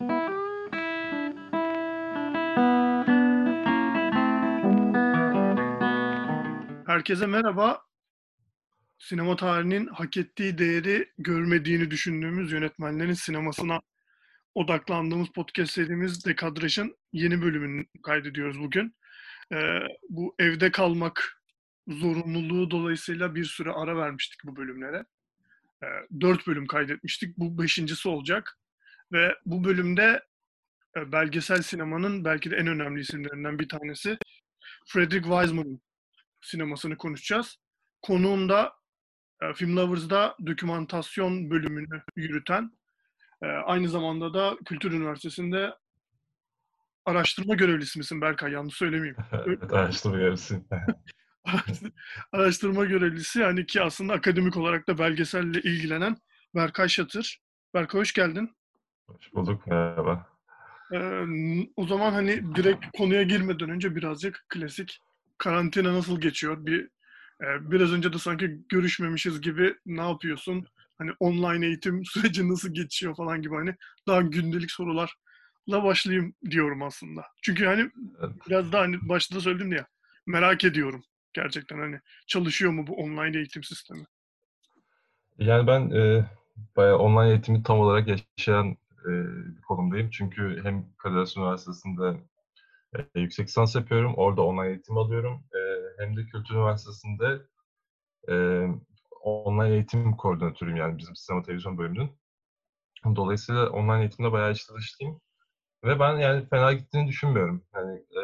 Herkese merhaba. Sinema tarihinin hak ettiği değeri görmediğini düşündüğümüz yönetmenlerin sinemasına odaklandığımız podcast serimiz Dekadraj'ın yeni bölümünü kaydediyoruz bugün. Ee, bu evde kalmak zorunluluğu dolayısıyla bir süre ara vermiştik bu bölümlere. Ee, dört bölüm kaydetmiştik. Bu beşincisi olacak. Ve bu bölümde e, belgesel sinemanın belki de en önemli isimlerinden bir tanesi Frederick Wiseman'ın sinemasını konuşacağız. Konuğum da e, Film Lovers'da dokümantasyon bölümünü yürüten, e, aynı zamanda da Kültür Üniversitesi'nde araştırma görevlisi misin Berkay? Yanlış söylemeyeyim. araştırma görevlisi. araştırma görevlisi yani ki aslında akademik olarak da belgeselle ilgilenen Berkay Şatır. Berkay hoş geldin. Hoş bulduk, merhaba. Ee, o zaman hani direkt konuya girmeden önce birazcık klasik karantina nasıl geçiyor? Bir e, biraz önce de sanki görüşmemişiz gibi ne yapıyorsun? Hani online eğitim süreci nasıl geçiyor falan gibi hani daha gündelik sorularla başlayayım diyorum aslında. Çünkü hani evet. biraz daha hani başta da söyledim ya merak ediyorum gerçekten hani çalışıyor mu bu online eğitim sistemi? Yani ben e, bayağı online eğitimi tam olarak yaşayan bir konumdayım. Çünkü hem Kadir Üniversitesi'nde e, yüksek lisans yapıyorum. Orada online eğitim alıyorum. E, hem de Kültür Üniversitesi'nde e, online eğitim koordinatörüyüm yani bizim sinema televizyon bölümünün. Dolayısıyla online eğitimde bayağı içli dışlıyım. Ve ben yani fena gittiğini düşünmüyorum. Yani e,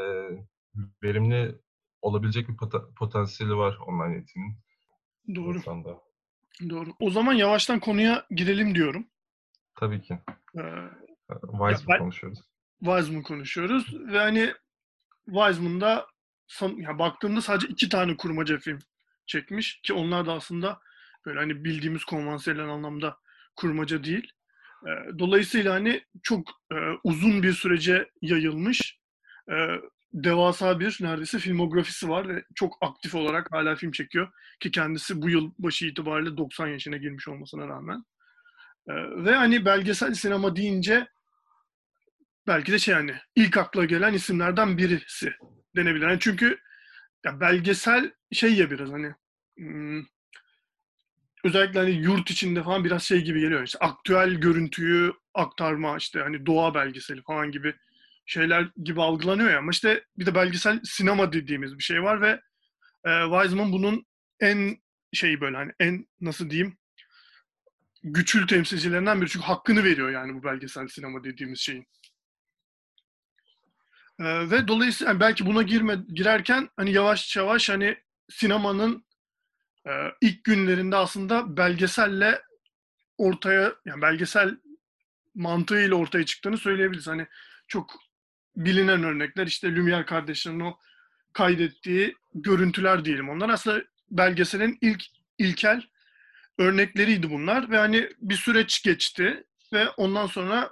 verimli olabilecek bir pot- potansiyeli var online eğitimin. Doğru. Doğru. O zaman yavaştan konuya girelim diyorum. Tabii ki. Ee, Wiseman konuşuyoruz. Wiseman konuşuyoruz. Ve hani Wiseman'da son, yani baktığımda sadece iki tane kurmaca film çekmiş ki onlar da aslında böyle hani bildiğimiz konvansiyonel anlamda kurmaca değil. Dolayısıyla hani çok e, uzun bir sürece yayılmış e, devasa bir neredeyse filmografisi var ve çok aktif olarak hala film çekiyor ki kendisi bu yıl başı itibariyle 90 yaşına girmiş olmasına rağmen. E, ve hani belgesel sinema deyince belki de şey hani ilk akla gelen isimlerden birisi denebilir. Yani çünkü ya belgesel şey ya biraz hani hmm, özellikle hani yurt içinde falan biraz şey gibi geliyor. İşte aktüel görüntüyü aktarma işte hani doğa belgeseli falan gibi şeyler gibi algılanıyor ya. Ama işte bir de belgesel sinema dediğimiz bir şey var ve e, Wiseman bunun en şeyi böyle hani en nasıl diyeyim güçlü temsilcilerinden biri. Çünkü hakkını veriyor yani bu belgesel sinema dediğimiz şeyin. Ee, ve dolayısıyla yani belki buna girme girerken hani yavaş yavaş hani sinemanın e, ilk günlerinde aslında belgeselle ortaya yani belgesel mantığıyla ortaya çıktığını söyleyebiliriz. Hani çok bilinen örnekler işte Lumière kardeşlerinin o kaydettiği görüntüler diyelim onlar. Aslında belgeselin ilk ilkel örnekleriydi bunlar ve hani bir süreç geçti ve ondan sonra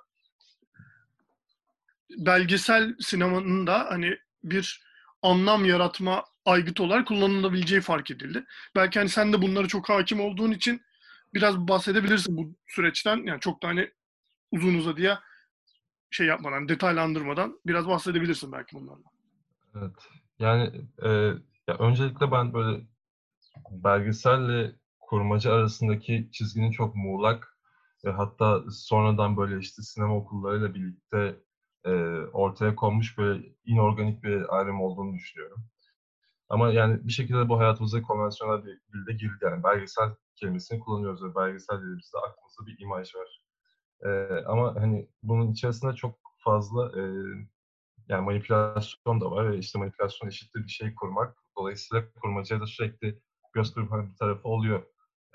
belgesel sinemanın da hani bir anlam yaratma aygıt olarak kullanılabileceği fark edildi. Belki hani sen de bunları çok hakim olduğun için biraz bahsedebilirsin bu süreçten. Yani çok da hani uzun uzadıya şey yapmadan, detaylandırmadan biraz bahsedebilirsin belki bunlarla. Evet. Yani e, ya öncelikle ben böyle belgeselle kurmaca arasındaki çizginin çok muğlak ve hatta sonradan böyle işte sinema okullarıyla birlikte e, ortaya konmuş böyle inorganik bir ayrım olduğunu düşünüyorum. Ama yani bir şekilde bu hayatımıza konvansiyonel bir dilde girdi. Yani belgesel kelimesini kullanıyoruz ve belgesel dediğimizde aklımızda bir imaj var. E, ama hani bunun içerisinde çok fazla e, yani manipülasyon da var ve işte manipülasyon eşittir bir şey kurmak. Dolayısıyla kurmacaya da sürekli göz kırpan bir tarafı oluyor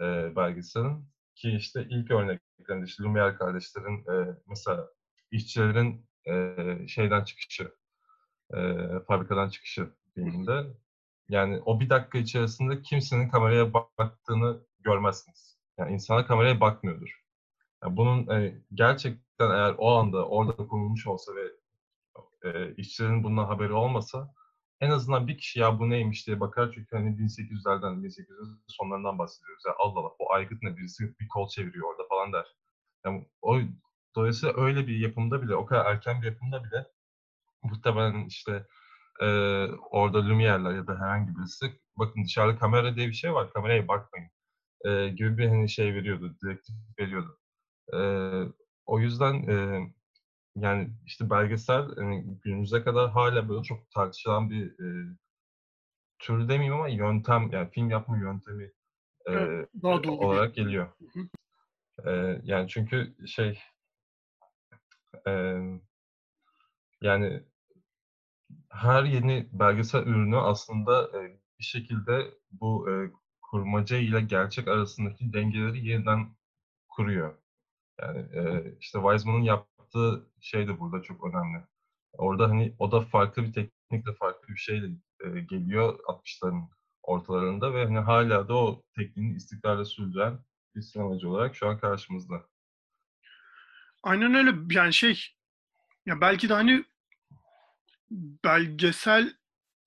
e, belgeselin. Ki işte ilk örneklerinde işte Lumière kardeşlerin e, mesela işçilerin e, şeyden çıkışı, e, fabrikadan çıkışı filminde. Yani o bir dakika içerisinde kimsenin kameraya baktığını görmezsiniz. Yani insana kameraya bakmıyordur. Yani bunun e, gerçekten eğer o anda orada konulmuş olsa ve e, işçilerin bundan haberi olmasa en azından bir kişi ya bu neymiş diye bakar çünkü hani 1800'lerden 1800 sonlarından bahsediyoruz. Yani Allah Allah o aygıt ne birisi bir kol çeviriyor orada falan der. Yani o dolayısıyla öyle bir yapımda bile, o kadar erken bir yapımda bile muhtemelen işte eee, orada Lumière'ler ya da herhangi birisi bakın dışarıda kamera diye bir şey var, kameraya bakmayın eee, gibi bir hani şey veriyordu, direktif veriyordu. Eee, o yüzden eee, yani işte belgesel hani günümüze kadar hala böyle çok tartışılan bir eee tür demeyeyim ama yöntem yani film yapma yöntemi Evet, eee, daha doğru bir olarak geliyor. Hı hı. Eee, yani çünkü şey emm, yani her yeni belgesel ürünü aslında eee, bir şekilde bu eee, kurmaca ile gerçek arasındaki dengeleri yeniden kuruyor. Yani eee, işte Wiseman'ın yaptığı şey de burada çok önemli. Orada hani o da farklı bir teknikle, farklı bir şeyle eee, geliyor 60'ların ortalarında ve hani hâlâ da o tekniğini istikrarla sürdüren bir sinemacı olarak şu an karşımızda. Aynen öyle. Yani şey, ya belki de hani belgesel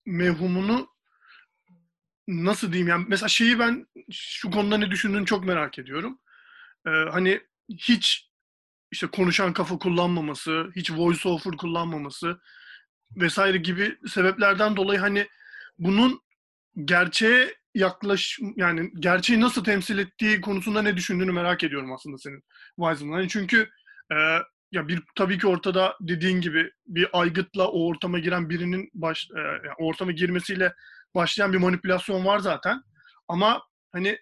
mevhumunu nasıl diyeyim yani mesela şeyi ben şu konuda ne düşündüğünü çok merak ediyorum. Ee, hani hiç işte konuşan kafa kullanmaması, hiç voice over kullanmaması vesaire gibi sebeplerden dolayı hani bunun gerçeğe yaklaş yani gerçeği nasıl temsil ettiği konusunda ne düşündüğünü merak ediyorum aslında senin Wiseman'ın. Hani çünkü e, ya bir tabii ki ortada dediğin gibi bir aygıtla o ortama giren birinin baş e, yani ortama girmesiyle başlayan bir manipülasyon var zaten. Ama hani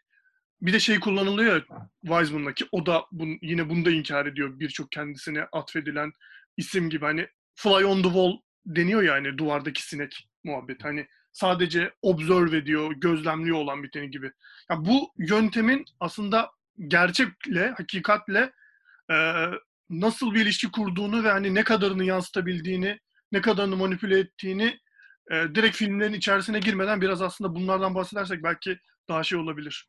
bir de şey kullanılıyor ya Wiseman'daki o da bun, yine bunu da inkar ediyor birçok kendisine atfedilen isim gibi hani fly on the wall deniyor ya hani duvardaki sinek muhabbet hani sadece observe ediyor, gözlemliyor olan biteni gibi. Ya bu yöntemin aslında gerçekle, hakikatle e, nasıl bir ilişki kurduğunu ve hani ne kadarını yansıtabildiğini, ne kadarını manipüle ettiğini e, direkt filmlerin içerisine girmeden biraz aslında bunlardan bahsedersek belki daha şey olabilir.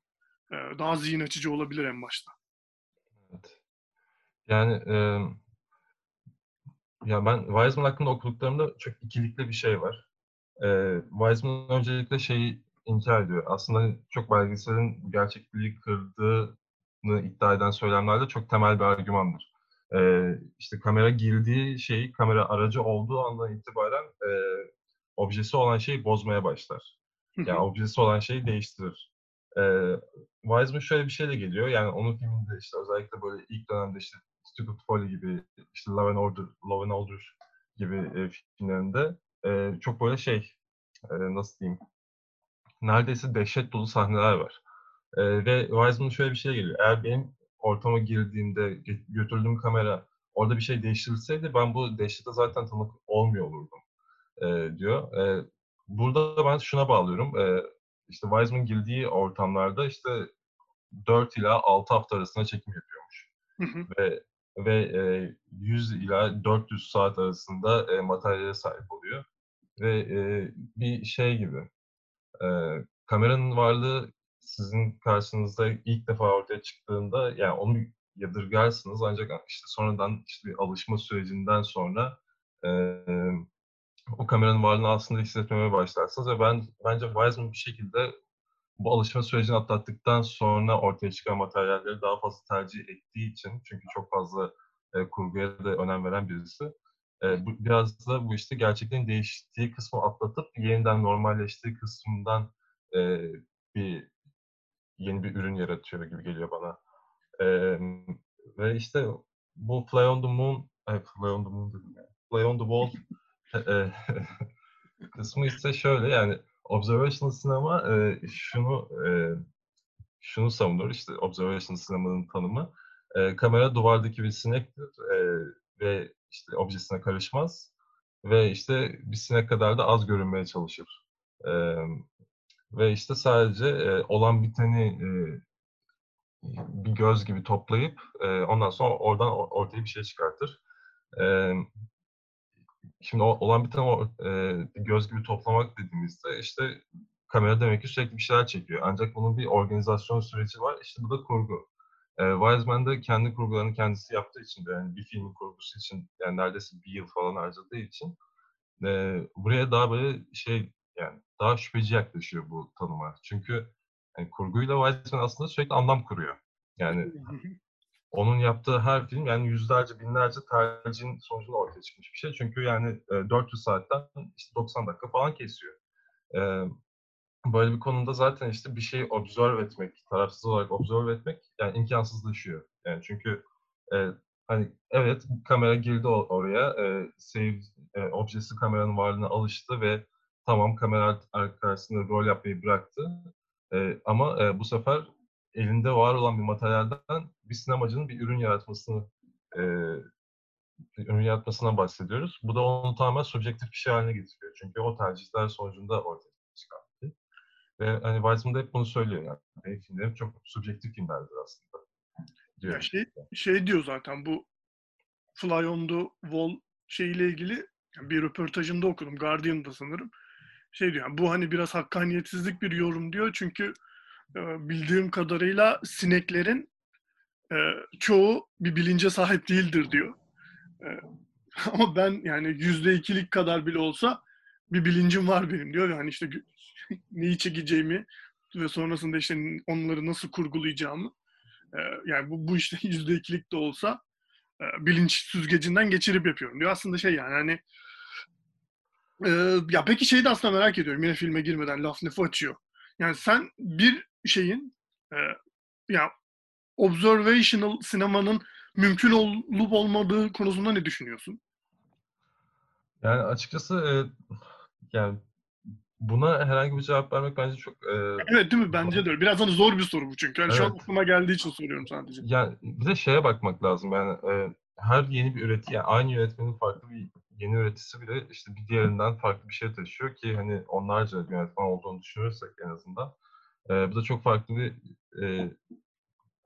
E, daha zihin açıcı olabilir en başta. Evet. Yani emm ya ben Wiseman hakkında okuduklarımda çok ikilikli bir şey var. Eee, Wiseman öncelikle şeyi inkar ediyor. Aslında hani çok belgeselin gerçekliği kırdığını iddia eden söylemlerde çok temel bir argümandır. Eee, işte kamera girdiği şeyi, kamera aracı olduğu andan itibaren eee, objesi olan şeyi bozmaya başlar. Yani objesi olan şeyi değiştirir. Eee, Wiseman şöyle bir şeyle geliyor. Yani onun filminde işte özellikle böyle ilk dönemde işte Stupid Folly gibi, işte Law and Order, Law and Order gibi eee, filmlerinde eee, çok böyle şey, eee, nasıl diyeyim, neredeyse dehşet dolu sahneler var. Eee, ve Wiseman'ın şöyle bir şeyle geliyor. Eğer benim ortama girdiğimde götürdüğüm kamera orada bir şey değiştirseydi ben bu dehşete zaten tanık olmuyor olurdum, eee, diyor. Eee, burada da ben şuna bağlıyorum. Eee, işte Wiseman girdiği ortamlarda işte 4 ila 6 hafta arasında çekim yapıyormuş. Hı hı. Ve ve eee, 100 ila 400 saat arasında eee, materyale sahip oluyor. Ve eee, bir şey gibi, eee, kameranın varlığı sizin karşınızda ilk defa ortaya çıktığında yani onu yadırgarsınız ancak işte sonradan işte bir alışma sürecinden sonra o kameranın varlığını aslında hissetmemeye başlarsınız ve ben bence Wiseman bir şekilde bu alışma sürecini atlattıktan sonra ortaya çıkan materyalleri daha fazla tercih ettiği için çünkü çok fazla eee, kurguya da önem veren birisi. Eee, bu biraz da bu işte gerçekliğin değiştiği kısmı atlatıp yeniden normalleştiği kısmından eee, bir yeni bir ürün yaratıyor gibi geliyor bana. Emm, ve işte bu Fly on the Moon, ay Fly on the Moon dedim ya, Fly on the Wall kısmı ise şöyle yani observational sinema eee, şunu eee, şunu savunur işte observational sinemanın tanımı. Eee, kamera duvardaki bir sinektir, eee, ve işte objesine karışmaz ve işte bir sinek kadar da az görünmeye çalışır. Emm, ve işte sadece eee, olan biteni eee, bir göz gibi toplayıp eee, ondan sonra oradan ortaya bir şey çıkartır. Emm, şimdi olan biteni o eee, bir göz gibi toplamak dediğimizde işte kamera demek ki sürekli bir şeyler çekiyor. Ancak bunun bir organizasyon süreci var. İşte bu da kurgu. Eee, Wiseman da kendi kurgularını kendisi yaptığı için de yani bir filmin kurgusu için yani neredeyse 1 yıl falan harcadığı için eee, buraya daha böyle şey yani daha şüpheci yaklaşıyor bu tanıma. Çünkü hani kurguyla Wiseman aslında sürekli anlam kuruyor. Yani. Onun yaptığı her film yani yüzlerce, binlerce tercihin sonucunda ortaya çıkmış bir şey. Çünkü yani e, 400 saatten işte 90 dakika falan kesiyor. E, böyle bir konuda zaten işte bir şeyi observe etmek, tarafsız olarak observe etmek yani imkansızlaşıyor. Yani çünkü e, hani evet kamera girdi oraya, e, save e, objesi kameranın varlığına alıştı ve tamam kamera karşısında rol yapmayı bıraktı. E, ama e, bu sefer elinde var olan bir materyalden bir sinemacının bir ürün yaratmasını e, bir ürün yaratmasına bahsediyoruz. Bu da onu tamamen subjektif bir şey haline getiriyor. Çünkü o tercihler sonucunda ortaya şey. Ve hani Weizmann da hep bunu söylüyor yani. Benim filmlerim çok subjektif filmlerdir aslında. Diyor. Ya şey, şey diyor zaten bu Fly on the Wall şeyiyle ilgili bir röportajında okudum. Guardian'da sanırım. Şey diyor yani bu hani biraz hakkaniyetsizlik bir yorum diyor. Çünkü bildiğim kadarıyla sineklerin e, çoğu bir bilince sahip değildir diyor. E, ama ben yani yüzde ikilik kadar bile olsa bir bilincim var benim diyor. Yani işte neyi çekeceğimi ve sonrasında işte onları nasıl kurgulayacağımı yani bu, bu işte yüzde ikilik de olsa bilinç süzgecinden geçirip yapıyorum diyor. Aslında şey yani hani ya peki şeyi de aslında merak ediyorum yine filme girmeden laf lafı açıyor. Yani sen bir şeyin e, ya observational sinemanın mümkün olup olmadığı konusunda ne düşünüyorsun? Yani açıkçası e, yani buna herhangi bir cevap vermek bence çok... E, evet değil mi? Bence de öyle. Biraz hani zor bir soru bu çünkü. Yani evet. Şu an aklıma geldiği için soruyorum sadece. Yani bir de şeye bakmak lazım yani e, her yeni bir üreti yani aynı yönetmenin farklı bir yeni üretisi bile işte bir diğerinden farklı bir şey taşıyor ki hani onlarca yönetmen olduğunu düşünürsek en azından e, bu da çok farklı bir e,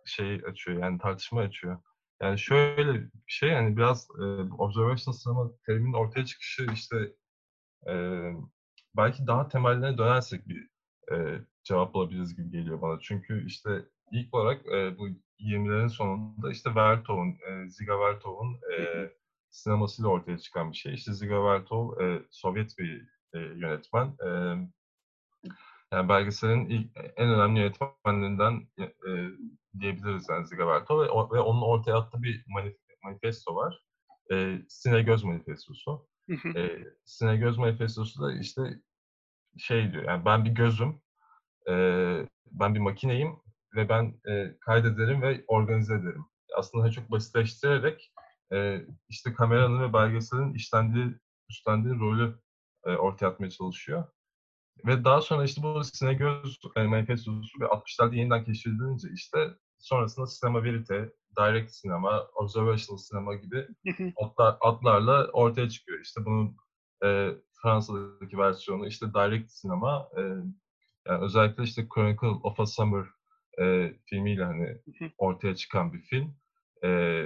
şey açıyor yani tartışma açıyor. Yani şöyle bir şey yani biraz e, observation cinema teriminin ortaya çıkışı işte e, belki daha temellerine dönersek bir e, cevap bulabiliriz gibi geliyor bana. Çünkü işte ilk olarak e, bu 20'lerin sonunda işte Vertov'un, e, Ziga Vertov'un e, sinemasıyla ortaya çıkan bir şey. İşte Ziga Vertov e, Sovyet bir e, yönetmen. E, yani belgeselin ilk, en önemli yönetmenlerinden e, diyebiliriz yani Ziga Vertov ve, ve onun ortaya attığı bir manifesto var. E, Sine Göz Manifestosu. e, Sine Göz Manifestosu da işte şey diyor yani ben bir gözüm, e, ben bir makineyim ve ben e, kaydederim ve organize ederim. Aslında çok basitleştirerek e, işte kameranın ve belgeselin işlendiği, üstlendiği rolü e, ortaya atmaya çalışıyor. Ve daha sonra işte bu Sinegöz e, manifestosu ve 60'larda yeniden keşfedilince işte sonrasında sinema verite, direct sinema, observational sinema gibi adlar, adlarla ortaya çıkıyor. İşte bunun e, Fransa'daki versiyonu işte direct sinema, e, yani özellikle işte Chronicle of a Summer e, filmiyle hani ortaya çıkan bir film. E,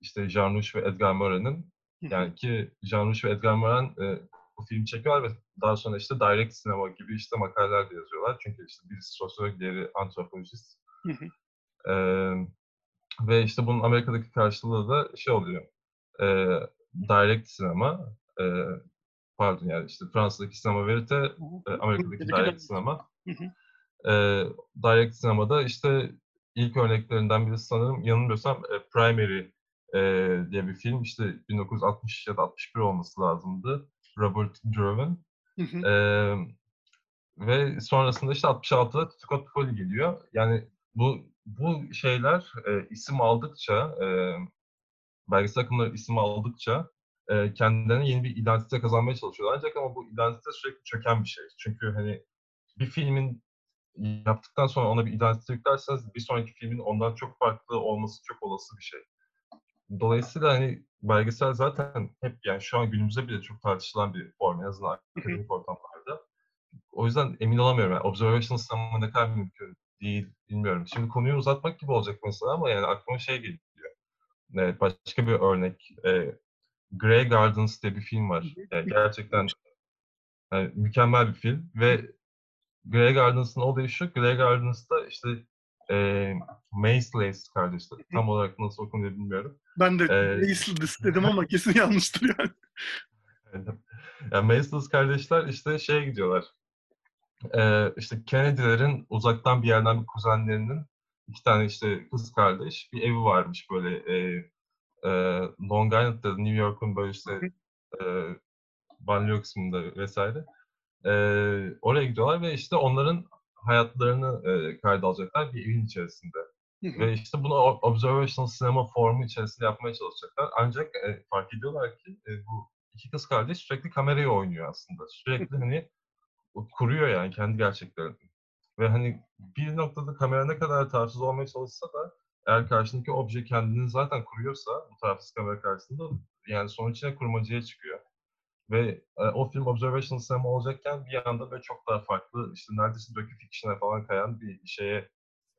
işte Jarmusch ve Edgar Morin'in yani ki Jarmusch ve Edgar Morin e, bu film çekiyorlar ve daha sonra işte direct sinema gibi işte makaleler de yazıyorlar. Çünkü işte birisi sosyolog, diğeri antropolojist. e, ve işte bunun Amerika'daki karşılığı da şey oluyor. E, direct sinema, e, pardon yani işte Fransa'daki sinema verite, e, Amerika'daki direct sinema. e, direct sinemada işte ilk örneklerinden birisi sanırım yanılmıyorsam e, Primary e, diye bir film. işte 1960 ya da 61 olması lazımdı. Robert Druven. E, ve sonrasında işte 66'da Scott Foley geliyor. Yani bu bu şeyler e, isim aldıkça, e, belgesel akımları isim aldıkça e, kendilerine yeni bir identite kazanmaya çalışıyorlar. Ancak ama bu identite sürekli çöken bir şey. Çünkü hani bir filmin yaptıktan sonra ona bir identite yüklerseniz bir sonraki filmin ondan çok farklı olması çok olası bir şey. Dolayısıyla hani belgesel zaten hep yani şu an günümüzde bile çok tartışılan bir form en azından akademik ortamlarda. O yüzden emin olamıyorum. Yani observational sinema ne kadar mümkün değil bilmiyorum. Şimdi konuyu uzatmak gibi olacak mesela ama yani aklıma şey geliyor. Evet, başka bir örnek. E, Grey Gardens diye bir film var. Yani gerçekten yani mükemmel bir film ve Grey Gardens'ın olayı şu. Grey Gardens'ta işte e, Maisles kardeşler. Tam olarak nasıl okunuyor bilmiyorum. Ben de ee, Maisles dedim ama kesin yanlıştır yani. yani Maisles kardeşler işte şeye gidiyorlar. Ee, işte Kennedy'lerin uzaktan bir yerden bir kuzenlerinin iki tane işte kız kardeş bir evi varmış böyle e, e, Long Island'da New York'un böyle işte e, banliyö kısmında vesaire. E, oraya gidiyorlar ve işte onların hayatlarını e, kayda alacaklar bir evin içerisinde. Ve işte bunu observational sinema formu içerisinde yapmaya çalışacaklar. Ancak e, fark ediyorlar ki e, bu iki kız kardeş sürekli kamerayı oynuyor aslında. Sürekli hani kuruyor yani kendi gerçeklerini. Ve hani bir noktada kamera ne kadar tarafsız olmaya çalışsa da eğer karşındaki obje kendini zaten kuruyorsa bu tarafsız kamera karşısında yani sonuç yine kurmacıya çıkıyor. Ve e, o film observational cinema olacakken bir yanda böyle çok daha farklı işte neredeyse docu-fiction'a falan kayan bir şeye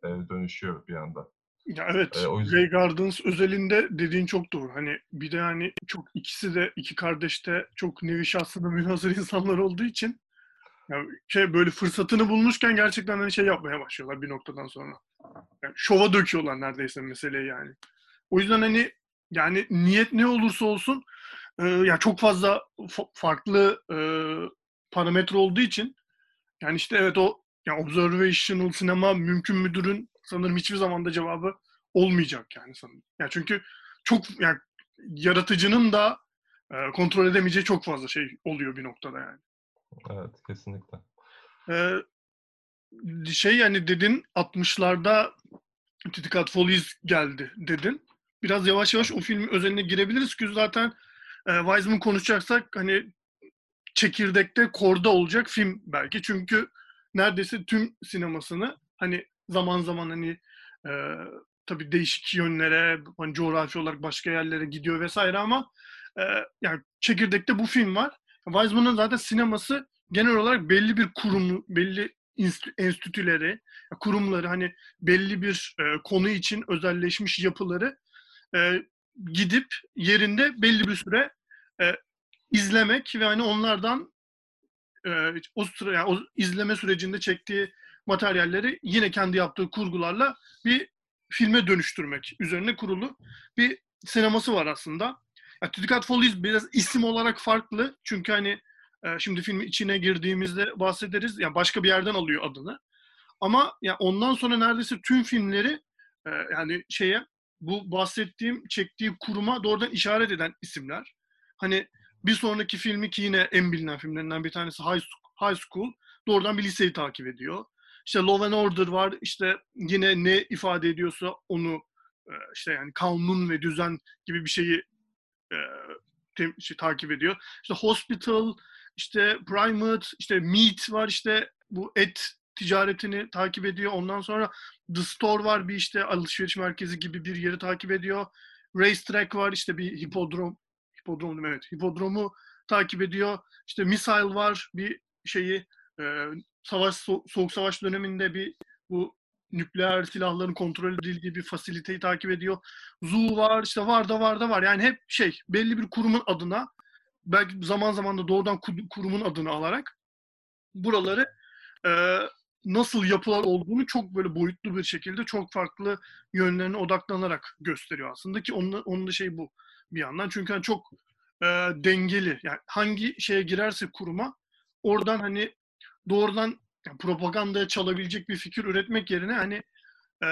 e, dönüşüyor bir anda. Ya evet, e, o yüzden... Ray Gardens özelinde dediğin çok doğru. Hani bir de hani çok ikisi de iki kardeş de çok nevi şahsına münhasır insanlar olduğu için yani şey böyle fırsatını bulmuşken gerçekten hani şey yapmaya başlıyorlar bir noktadan sonra. Yani şova döküyorlar neredeyse meseleyi yani. O yüzden hani yani niyet ne olursa olsun e, yani çok fazla fa- farklı e, parametre olduğu için yani işte evet o yani observational sinema mümkün müdürün sanırım hiçbir zamanda cevabı olmayacak yani sanırım. Yani çünkü çok yani yaratıcının da e, kontrol edemeyeceği çok fazla şey oluyor bir noktada yani. Evet, kesinlikle. Ee, şey yani dedin 60'larda Titikat Follies geldi dedin. Biraz yavaş yavaş o filmin özeline girebiliriz ki zaten e, Wiseman konuşacaksak hani çekirdekte korda olacak film belki. Çünkü neredeyse tüm sinemasını hani zaman zaman hani e, tabii değişik yönlere, hani coğrafi olarak başka yerlere gidiyor vesaire ama e, yani çekirdekte bu film var. Weizmann'ın zaten sineması genel olarak belli bir kurumu, belli enstitüleri, kurumları hani belli bir e, konu için özelleşmiş yapıları e, gidip yerinde belli bir süre e, izlemek ve hani onlardan e, o sıra yani o izleme sürecinde çektiği materyalleri yine kendi yaptığı kurgularla bir filme dönüştürmek üzerine kurulu bir sineması var aslında. Yani Tüdikat Follies biraz isim olarak farklı. Çünkü hani e, şimdi filmin içine girdiğimizde bahsederiz. Yani başka bir yerden alıyor adını. Ama yani ondan sonra neredeyse tüm filmleri e, yani şeye bu bahsettiğim çektiği kuruma doğrudan işaret eden isimler. Hani bir sonraki filmi ki yine en bilinen filmlerinden bir tanesi High School, doğrudan bir liseyi takip ediyor. İşte Law and Order var. İşte yine ne ifade ediyorsa onu e, işte yani kanun ve düzen gibi bir şeyi e, te, şey, takip ediyor. İşte Hospital, işte Primate, işte Meat var işte bu et ticaretini takip ediyor. Ondan sonra The Store var bir işte alışveriş merkezi gibi bir yeri takip ediyor. Racetrack var işte bir hipodrom, hipodrom evet hipodromu takip ediyor. İşte Missile var bir şeyi e, savaş so- soğuk savaş döneminde bir bu nükleer silahların kontrol edildiği bir fasiliteyi takip ediyor. Zoo var, işte var da var da var. Yani hep şey belli bir kurumun adına belki zaman zaman da doğrudan kurumun adını alarak buraları e, nasıl yapılar olduğunu çok böyle boyutlu bir şekilde çok farklı yönlerine odaklanarak gösteriyor aslında ki onun, onun da şey bu bir yandan. Çünkü hani çok e, dengeli. Yani hangi şeye girerse kuruma oradan hani doğrudan yani propagandaya çalabilecek bir fikir üretmek yerine hani e,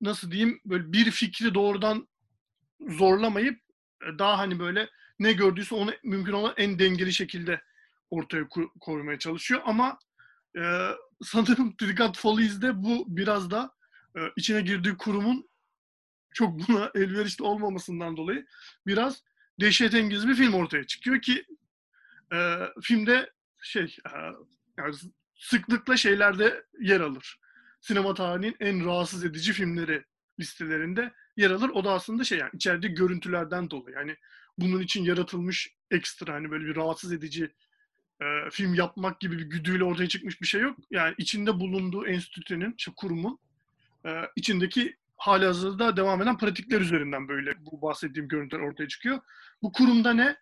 nasıl diyeyim böyle bir fikri doğrudan zorlamayıp e, daha hani böyle ne gördüyse onu mümkün olan en dengeli şekilde ortaya koymaya çalışıyor ama e, sanırım Trigat Follies'de bu biraz da e, içine girdiği kurumun çok buna elverişli olmamasından dolayı biraz dehşetengiz bir film ortaya çıkıyor ki e, filmde şey e, yani sıklıkla şeylerde yer alır. Sinema tarihinin en rahatsız edici filmleri listelerinde yer alır. O da aslında şey yani içeride görüntülerden dolayı. Yani bunun için yaratılmış ekstra hani böyle bir rahatsız edici e, film yapmak gibi bir güdüyle ortaya çıkmış bir şey yok. Yani içinde bulunduğu enstitünün, işte kurumun e, içindeki hali hazırda devam eden pratikler üzerinden böyle bu bahsettiğim görüntüler ortaya çıkıyor. Bu kurumda ne?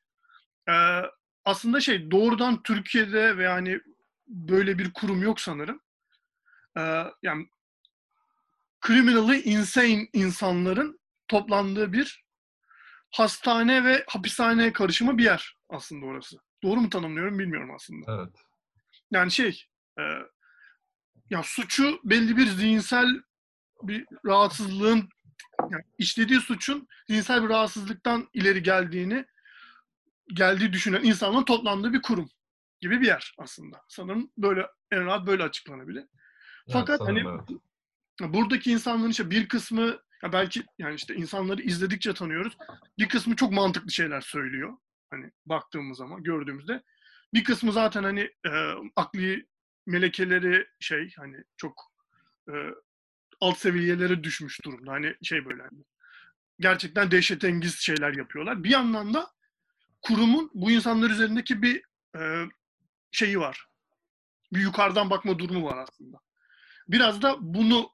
E, aslında şey doğrudan Türkiye'de ve yani böyle bir kurum yok sanırım. Ee, yani criminally insane insanların toplandığı bir hastane ve hapishane karışımı bir yer aslında orası. Doğru mu tanımlıyorum bilmiyorum aslında. Evet. Yani şey, e, ya suçu belli bir zihinsel bir rahatsızlığın yani işlediği suçun zihinsel bir rahatsızlıktan ileri geldiğini geldiği düşünen insanların toplandığı bir kurum gibi bir yer aslında. Sanırım böyle en rahat böyle açıklanabilir. Fakat Evet, hani evet. buradaki insanların işte bir kısmı ya belki yani işte insanları izledikçe tanıyoruz. Bir kısmı çok mantıklı şeyler söylüyor. Hani baktığımız zaman gördüğümüzde. Bir kısmı zaten hani e, akli melekeleri şey hani çok e, alt seviyelere düşmüş durumda. Hani şey böyle hani gerçekten dehşetengiz şeyler yapıyorlar. Bir yandan da kurumun bu insanlar üzerindeki bir e, şeyi var. Bir yukarıdan bakma durumu var aslında. Biraz da bunu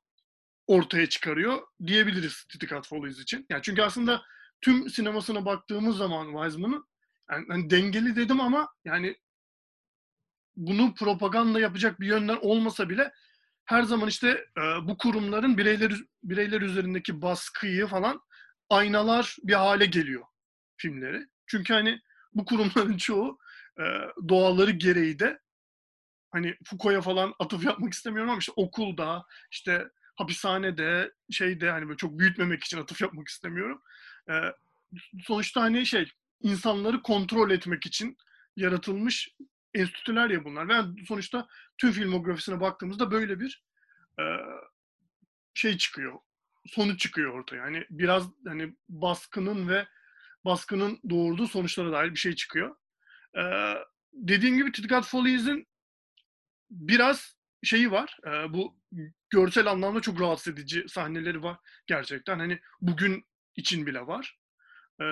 ortaya çıkarıyor diyebiliriz Titicat Follies için. Yani çünkü aslında tüm sinemasına baktığımız zaman Wiseman'ın yani, hani dengeli dedim ama yani bunu propaganda yapacak bir yönden olmasa bile her zaman işte e, bu kurumların bireyler bireyler üzerindeki baskıyı falan aynalar bir hale geliyor filmleri. Çünkü hani bu kurumların çoğu e, doğaları gereği de hani Foucault'a falan atıf yapmak istemiyorum ama işte okulda, işte hapishanede, şeyde hani böyle çok büyütmemek için atıf yapmak istemiyorum. E, sonuçta hani şey insanları kontrol etmek için yaratılmış enstitüler ya bunlar. Ve yani sonuçta tüm filmografisine baktığımızda böyle bir e, şey çıkıyor. Sonuç çıkıyor ortaya. Yani biraz hani baskının ve baskının doğurduğu sonuçlara dair bir şey çıkıyor. E, dediğim gibi Titicat Follies'in biraz şeyi var. E, bu görsel anlamda çok rahatsız edici sahneleri var gerçekten. Hani bugün için bile var. E,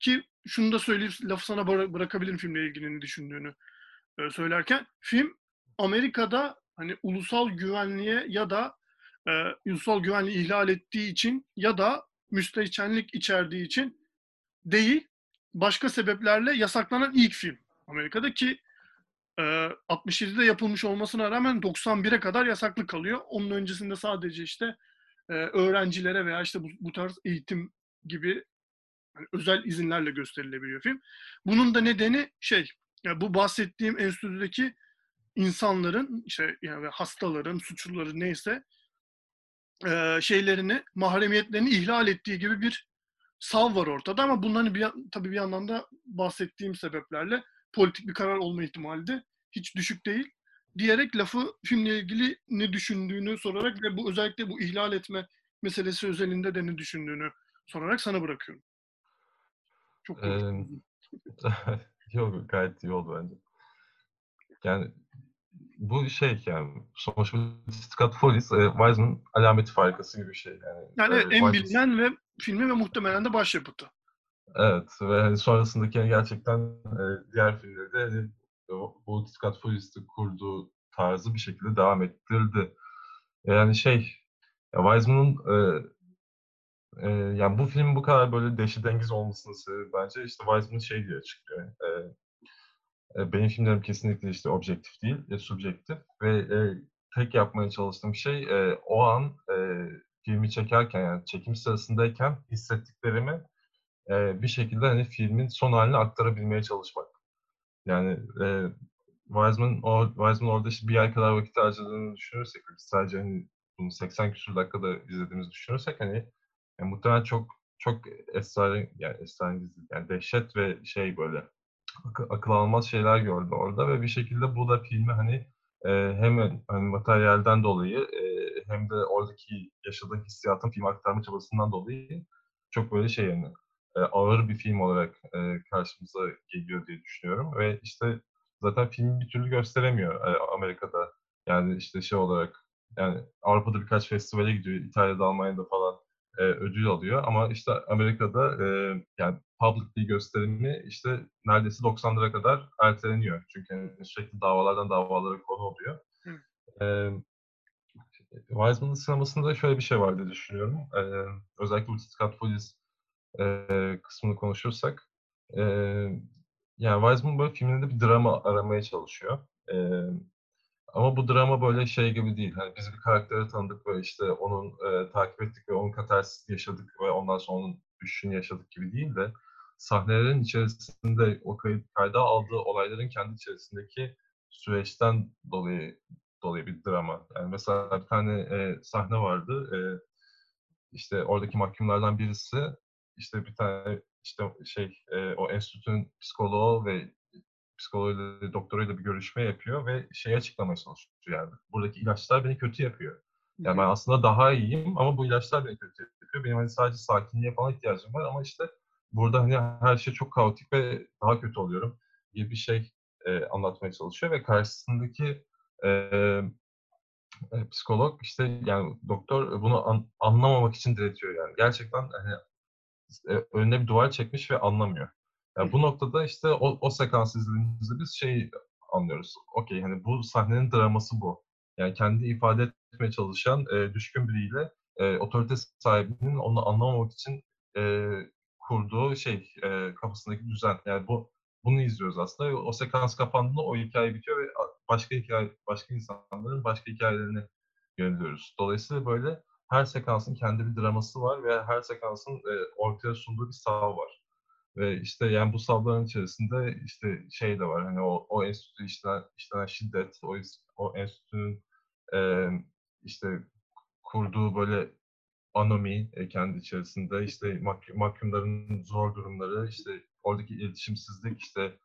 ki şunu da söyleyip lafı sana bırakabilirim filmle ilgili düşündüğünü e, söylerken. Film Amerika'da hani ulusal güvenliğe ya da e, ulusal güvenliği ihlal ettiği için ya da müstehcenlik içerdiği için değil, başka sebeplerle yasaklanan ilk film Amerika'da ki e, 67'de yapılmış olmasına rağmen 91'e kadar yasaklı kalıyor. Onun öncesinde sadece işte e, öğrencilere veya işte bu, bu tarz eğitim gibi yani özel izinlerle gösterilebiliyor film. Bunun da nedeni şey, yani bu bahsettiğim enstitüdeki insanların işte yani hastaların, suçluların neyse e, şeylerini, mahremiyetlerini ihlal ettiği gibi bir sav var ortada ama bunların bir, tabii bir yandan da bahsettiğim sebeplerle politik bir karar olma ihtimali de hiç düşük değil. Diyerek lafı filmle ilgili ne düşündüğünü sorarak ve bu özellikle bu ihlal etme meselesi özelinde de ne düşündüğünü sorarak sana bırakıyorum. Çok ee, Yok gayet iyi oldu bence. Yani bu şey yani sonuçta Scott Follis, e, Wiseman alameti farikası gibi bir şey. Yani, yani e, en Wiseman... bilinen ve filmi ve muhtemelen de başyapıtı. Evet ve hani sonrasındaki yani gerçekten e, diğer filmlerde hani, bu Scott Follis'te kurduğu tarzı bir şekilde devam ettirdi. Yani şey, Wiseman'ın e, e, yani bu film bu kadar böyle deşi dengiz olmasının sebebi bence işte Wiseman şey diye açıklıyor. E, e, benim filmlerim kesinlikle işte objektif değil, e, subjektif ve e, tek yapmaya çalıştığım şey e, o an e, filmi çekerken yani çekim sırasındayken hissettiklerimi e, bir şekilde hani filmin son halini aktarabilmeye çalışmak. Yani e, Wiseman, o, Wiseman orada işte bir ay kadar vakit harcadığını düşünürsek, sadece hani bunu 80 küsur dakikada izlediğimizi düşünürsek hani yani muhtemelen çok çok esrar yani esrarengiz yani dehşet ve şey böyle akıl, akıl almaz şeyler gördü orada ve bir şekilde bu da filmi hani e, hem hani materyalden dolayı e, hem de oradaki yaşadığı hissiyatın film aktarma çabasından dolayı çok böyle şey yani e, ağır bir film olarak e, karşımıza geliyor diye düşünüyorum ve işte zaten filmi bir türlü gösteremiyor e, Amerika'da. Yani işte şey olarak yani Avrupa'da birkaç festivale gidiyor, İtalya'da, Almanya'da falan e, ödül alıyor. Ama işte Amerika'da e, yani public gösterimi işte neredeyse 90'lara kadar erteleniyor. Çünkü yani sürekli davalardan davalara konu oluyor. E, Wiseman'ın sinemasında şöyle bir şey var diye düşünüyorum. E, özellikle Scott Follis e, kısmını konuşursak. E, yani Wiseman böyle filminde bir drama aramaya çalışıyor. E, ama bu drama böyle şey gibi değil. Hani biz bir karakteri tanıdık ve işte onun e, takip ettik ve onun katarsis yaşadık ve ondan sonra onun düşüşünü yaşadık gibi değil de sahnelerin içerisinde o kayda aldığı olayların kendi içerisindeki süreçten dolayı dolayı bir drama. Yani mesela bir tane e, sahne vardı. E, işte oradaki mahkumlardan birisi işte bir tane işte şey e, o enstitünün psikoloğu ve psikoloğuyla, doktoruyla bir görüşme yapıyor ve şey açıklamaya çalışıyor yani. Buradaki ilaçlar beni kötü yapıyor. Yani ben aslında daha iyiyim ama bu ilaçlar beni kötü yapıyor. Benim hani sadece sakinliğe falan ihtiyacım var ama işte burada hani her şey çok kaotik ve daha kötü oluyorum gibi bir şey e, anlatmaya çalışıyor ve karşısındaki e, e, psikolog işte yani doktor bunu an, anlamamak için diretiyor yani. Gerçekten hani e, önüne bir duvar çekmiş ve anlamıyor. Yani bu noktada işte o, o sekans izlediğimizde biz şey anlıyoruz. Okey hani bu sahnenin draması bu. Yani kendi ifade etmeye çalışan e, düşkün biriyle e, otorite sahibinin onu anlamamak için e, kurduğu şey e, kafasındaki düzen. Yani bu bunu izliyoruz aslında. O sekans kapandığında o hikaye bitiyor ve başka hikaye, başka insanların başka hikayelerine yöneliyoruz. Dolayısıyla böyle her sekansın kendi bir draması var ve her sekansın e, ortaya sunduğu bir sav var. Ve işte yani bu savların içerisinde işte şey de var hani o, o enstitü işlenen, işlenen şiddet, o, o enstitünün e, işte kurduğu böyle anomi e, kendi içerisinde işte mahkum, mahkumların zor durumları, işte oradaki iletişimsizlik işte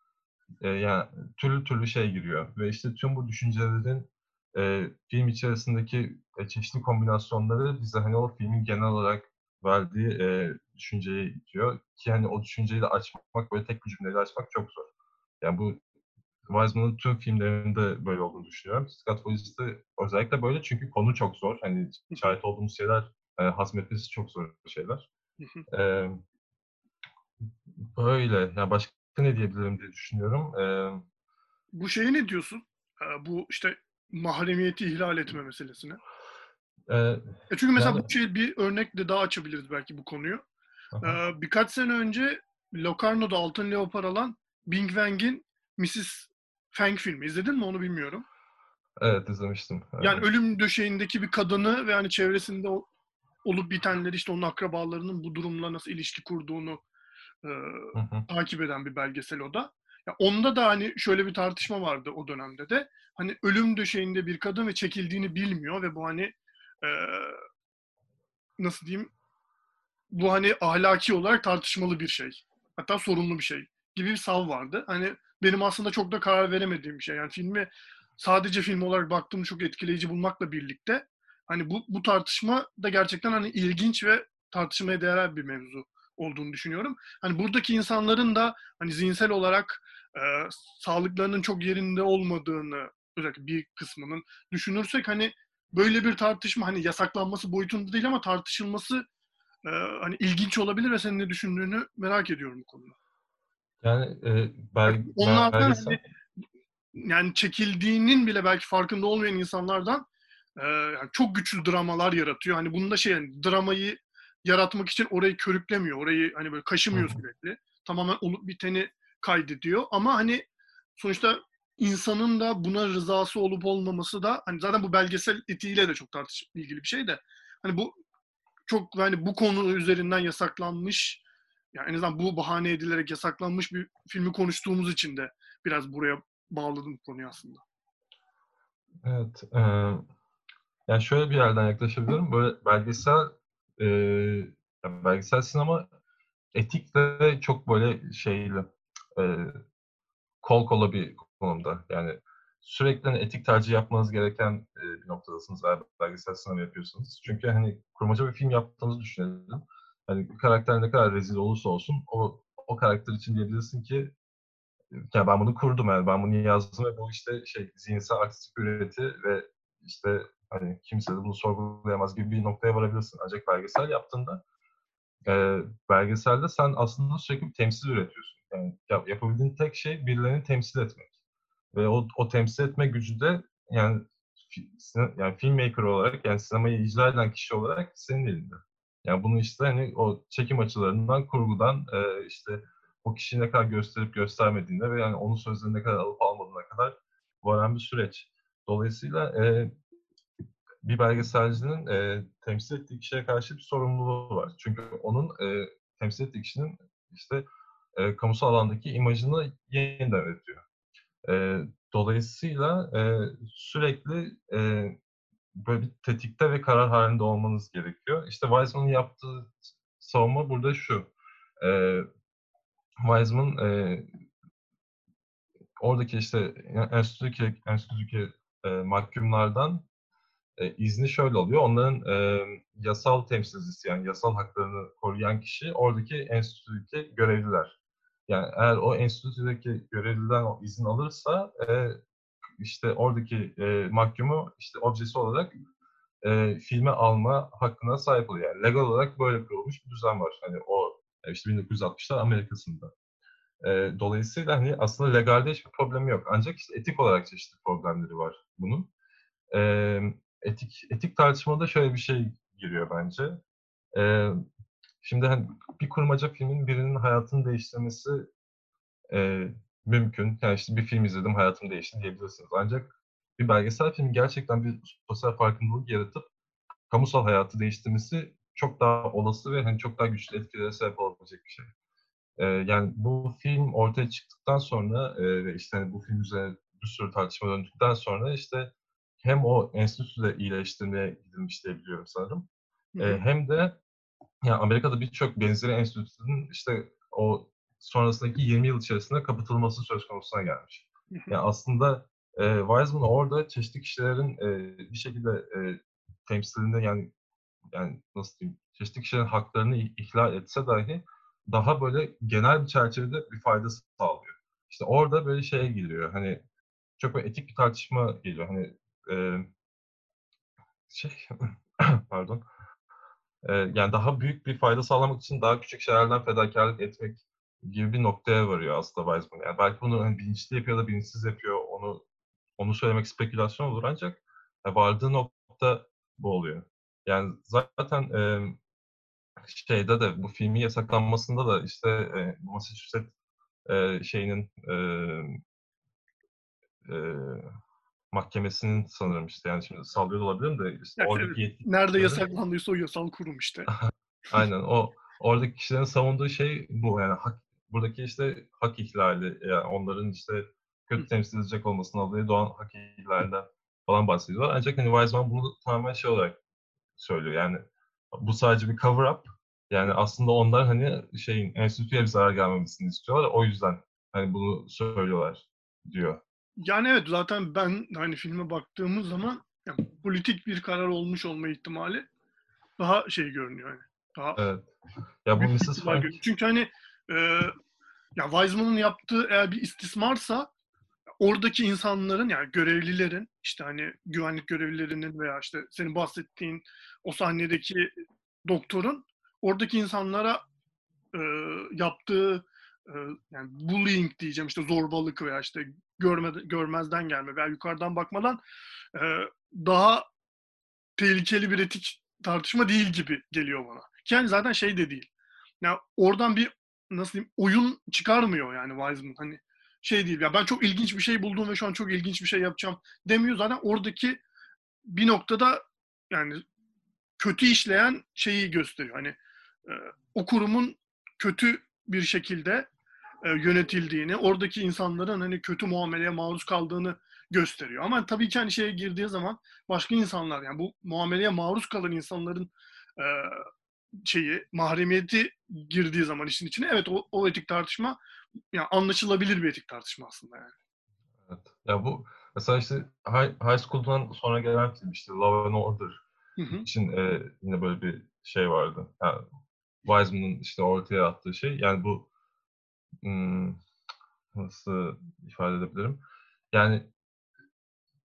e, yani türlü türlü şey giriyor. Ve işte tüm bu düşüncelerin e, film içerisindeki e, çeşitli kombinasyonları bize hani o filmin genel olarak verdiği e, düşünceyi itiyor. Ki hani o düşünceyi de açmak, böyle tek bir cümleyle açmak çok zor. Yani bu Wiseman'ın tüm filmlerinde böyle olduğunu düşünüyorum. Scott Polis'te özellikle böyle çünkü konu çok zor. Hani şahit olduğumuz şeyler, e, hazmetmesi çok zor şeyler. e, böyle. Yani başka ne diyebilirim diye düşünüyorum. E, bu şeye ne diyorsun? E, bu işte mahremiyeti ihlal etme meselesine. Ee, e çünkü mesela yani, bu şey bir örnekle daha açabiliriz belki bu konuyu. Ee, birkaç sene önce Locarno'da Altın Leopar alan Bing Wang'in Mrs. Feng filmi. İzledin mi onu bilmiyorum. Evet izlemiştim. Evet. Yani ölüm döşeğindeki bir kadını ve hani çevresinde olup bitenleri işte onun akrabalarının bu durumla nasıl ilişki kurduğunu e, takip eden bir belgesel o da. Ya onda da hani şöyle bir tartışma vardı o dönemde de. Hani ölüm döşeğinde bir kadın ve çekildiğini bilmiyor ve bu hani e, nasıl diyeyim bu hani ahlaki olarak tartışmalı bir şey. Hatta sorunlu bir şey gibi bir sav vardı. Hani benim aslında çok da karar veremediğim bir şey. Yani filmi sadece film olarak baktığımı çok etkileyici bulmakla birlikte hani bu, bu tartışma da gerçekten hani ilginç ve tartışmaya değer bir mevzu olduğunu düşünüyorum. Hani buradaki insanların da hani zihinsel olarak e, sağlıklarının çok yerinde olmadığını özellikle bir kısmının düşünürsek hani böyle bir tartışma hani yasaklanması boyutunda değil ama tartışılması e, hani ilginç olabilir ve senin ne düşündüğünü merak ediyorum bu konuda. Yani e, ben, onlardan belgesel... hani, yani çekildiğinin bile belki farkında olmayan insanlardan e, yani çok güçlü dramalar yaratıyor. Hani bunda şey yani dramayı yaratmak için orayı körüklemiyor. Orayı hani böyle kaşımıyor sürekli. Tamamen olup biteni kaydediyor. Ama hani sonuçta insanın da buna rızası olup olmaması da hani zaten bu belgesel etiğiyle de çok tartış ilgili bir şey de hani bu çok hani bu konu üzerinden yasaklanmış yani en azından bu bahane edilerek yasaklanmış bir filmi konuştuğumuz için de biraz buraya bağladım konuyu aslında. Evet. E, yani şöyle bir yerden yaklaşabilirim. Böyle belgesel e, yani belgesel sinema etikle çok böyle şeyli e, kol kola bir konumda. Yani sürekli hani etik tercih yapmanız gereken e, bir noktadasınız eğer belgesel sinema yapıyorsanız. Çünkü hani kurmaca bir film yaptığınızı düşünelim. Hani karakter ne kadar rezil olursa olsun o o karakter için diyebilirsin ki ya ben bunu kurdum yani ben bunu yazdım ve bu işte şey zihinsel artistik üreti ve işte hani kimse de bunu sorgulayamaz gibi bir noktaya varabilirsin. Ancak belgesel yaptığında e, belgeselde sen aslında sürekli bir temsil üretiyorsun. Yani yapabildiğin tek şey birilerini temsil etmek. Ve o, o temsil etme gücü de yani yani filmmaker olarak yani sinemayı icra eden kişi olarak senin elinde. Yani bunu işte hani o çekim açılarından, kurgudan e, işte o kişiyi ne kadar gösterip göstermediğinde ve yani onun sözlerini ne kadar alıp almadığına kadar varan bir süreç. Dolayısıyla e, bir belgeselcinin e, temsil ettiği kişiye karşı bir sorumluluğu var. Çünkü onun e, temsil ettiği kişinin işte e, kamusal alandaki imajını yeniden üretiyor. E, dolayısıyla e, sürekli e, böyle bir tetikte ve karar halinde olmanız gerekiyor. İşte Wiseman'ın yaptığı savunma burada şu. E, Wiseman e, oradaki işte enstitüdeki, enstitüdeki e, mahkumlardan e, izni şöyle oluyor. Onların e, yasal temsilcisi yani yasal haklarını koruyan kişi oradaki enstitüdeki görevliler. Yani eğer o enstitüdeki görevliden o izin alırsa e, işte oradaki e, mahkumu işte objesi olarak e, filme alma hakkına sahip oluyor. Yani legal olarak böyle kurulmuş bir düzen var. Hani o işte 1960'lar Amerika'sında. E, dolayısıyla hani aslında legalde hiçbir problemi yok. Ancak işte etik olarak çeşitli problemleri var bunun. E, etik etik tartışmada şöyle bir şey giriyor bence. E, şimdi hani bir kurmaca filmin birinin hayatını değiştirmesi e, mümkün. Yani işte bir film izledim hayatım değişti diyebilirsiniz. Ancak bir belgesel film gerçekten bir sosyal farkındalık yaratıp kamusal hayatı değiştirmesi çok daha olası ve hani çok daha güçlü etkilere sebep olabilecek bir şey. Ee, yani bu film ortaya çıktıktan sonra e, ve işte hani bu film üzerine bir sürü tartışma döndükten sonra işte hem o enstitüde iyileştirmeye gidilmiş diye biliyorum sanırım. E, hem de yani Amerika'da birçok benzeri enstitünün işte o sonrasındaki 20 yıl içerisinde kapatılması söz konusuna gelmiş. Yani aslında e, Wiseman orada çeşitli kişilerin e, bir şekilde e, temsilinde yani yani nasıl diyeyim çeşitli kişilerin haklarını ihlal etse dahi daha böyle genel bir çerçevede bir fayda sağlıyor. İşte orada böyle şeye geliyor hani çok böyle etik bir tartışma geliyor. Hani e, şey pardon e, yani daha büyük bir fayda sağlamak için daha küçük şeylerden fedakarlık etmek gibi bir noktaya varıyor aslında Weizmann. Yani belki bunu hani bilinçli yapıyor da bilinçsiz yapıyor. Onu onu söylemek spekülasyon olur ancak yani vardığı nokta bu oluyor. Yani zaten e, şeyde de bu filmin yasaklanmasında da işte e, Massachusetts e, şeyinin e, e, mahkemesinin sanırım işte yani şimdi sallıyor olabilirim de işte yani oradaki evet, nerede yasaklandıysa o yasal kurum işte. Aynen o oradaki kişilerin savunduğu şey bu yani hak, buradaki işte hak ihlali yani onların işte kötü temsil edecek olmasından dolayı doğan hak ihlalinden falan bahsediyorlar. Ancak hani Weizmann bunu tamamen şey olarak söylüyor yani bu sadece bir cover up yani aslında onlar hani şeyin enstitüye bir zarar gelmemesini istiyorlar o yüzden hani bunu söylüyorlar diyor. Yani evet zaten ben hani filme baktığımız zaman yani politik bir karar olmuş olma ihtimali daha şey görünüyor yani. Daha evet. Ya bu Mrs. Frank... Çünkü hani e, ya Weizmann'ın yaptığı eğer bir istismarsa oradaki insanların yani görevlilerin işte hani güvenlik görevlilerinin veya işte senin bahsettiğin o sahnedeki doktorun oradaki insanlara e, yaptığı e, yani bullying diyeceğim işte zorbalık veya işte görme, görmezden gelme veya yukarıdan bakmadan e, daha tehlikeli bir etik tartışma değil gibi geliyor bana. Yani zaten şey de değil. Yani oradan bir nasıl diyeyim oyun çıkarmıyor yani Wiseman. Hani şey değil ya ben çok ilginç bir şey buldum ve şu an çok ilginç bir şey yapacağım demiyor. Zaten oradaki bir noktada yani kötü işleyen şeyi gösteriyor. Hani e, o kurumun kötü bir şekilde e, yönetildiğini, oradaki insanların hani kötü muameleye maruz kaldığını gösteriyor. Ama tabii ki hani şeye girdiği zaman başka insanlar yani bu muameleye maruz kalan insanların e, şeyi mahremiyeti girdiği zaman işin içine evet o, o etik tartışma yani anlaşılabilir bir etik tartışma aslında yani. Evet. Ya bu mesela işte High, high School'dan sonra gelen film işte Love and Order hı hı. için e, yine böyle bir şey vardı. Yani Wiseman'ın işte ortaya attığı şey yani bu nasıl ifade edebilirim? Yani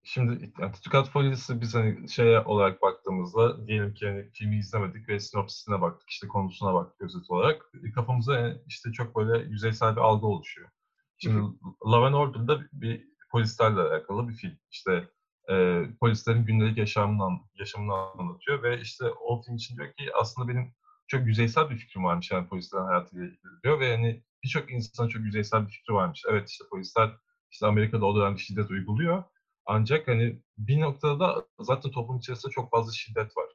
Şimdi yani Tutukat Folyesi biz hani şey olarak baktığımızda diyelim ki hani filmi izlemedik ve sinopsisine baktık, işte konusuna baktık özet olarak. Kafamıza yani işte çok böyle yüzeysel bir algı oluşuyor. Şimdi Love and Order'da bir polislerle alakalı bir film. İşte e, polislerin gündelik yaşamını, yaşamını anlatıyor ve işte o film için diyor ki aslında benim çok yüzeysel bir fikrim varmış yani polislerin hayatıyla ilgili diyor ve hani birçok insanın çok yüzeysel bir fikri varmış. Evet işte polisler işte Amerika'da o dönemde şiddet uyguluyor ancak hani bir noktada da zaten toplum içerisinde çok fazla şiddet var.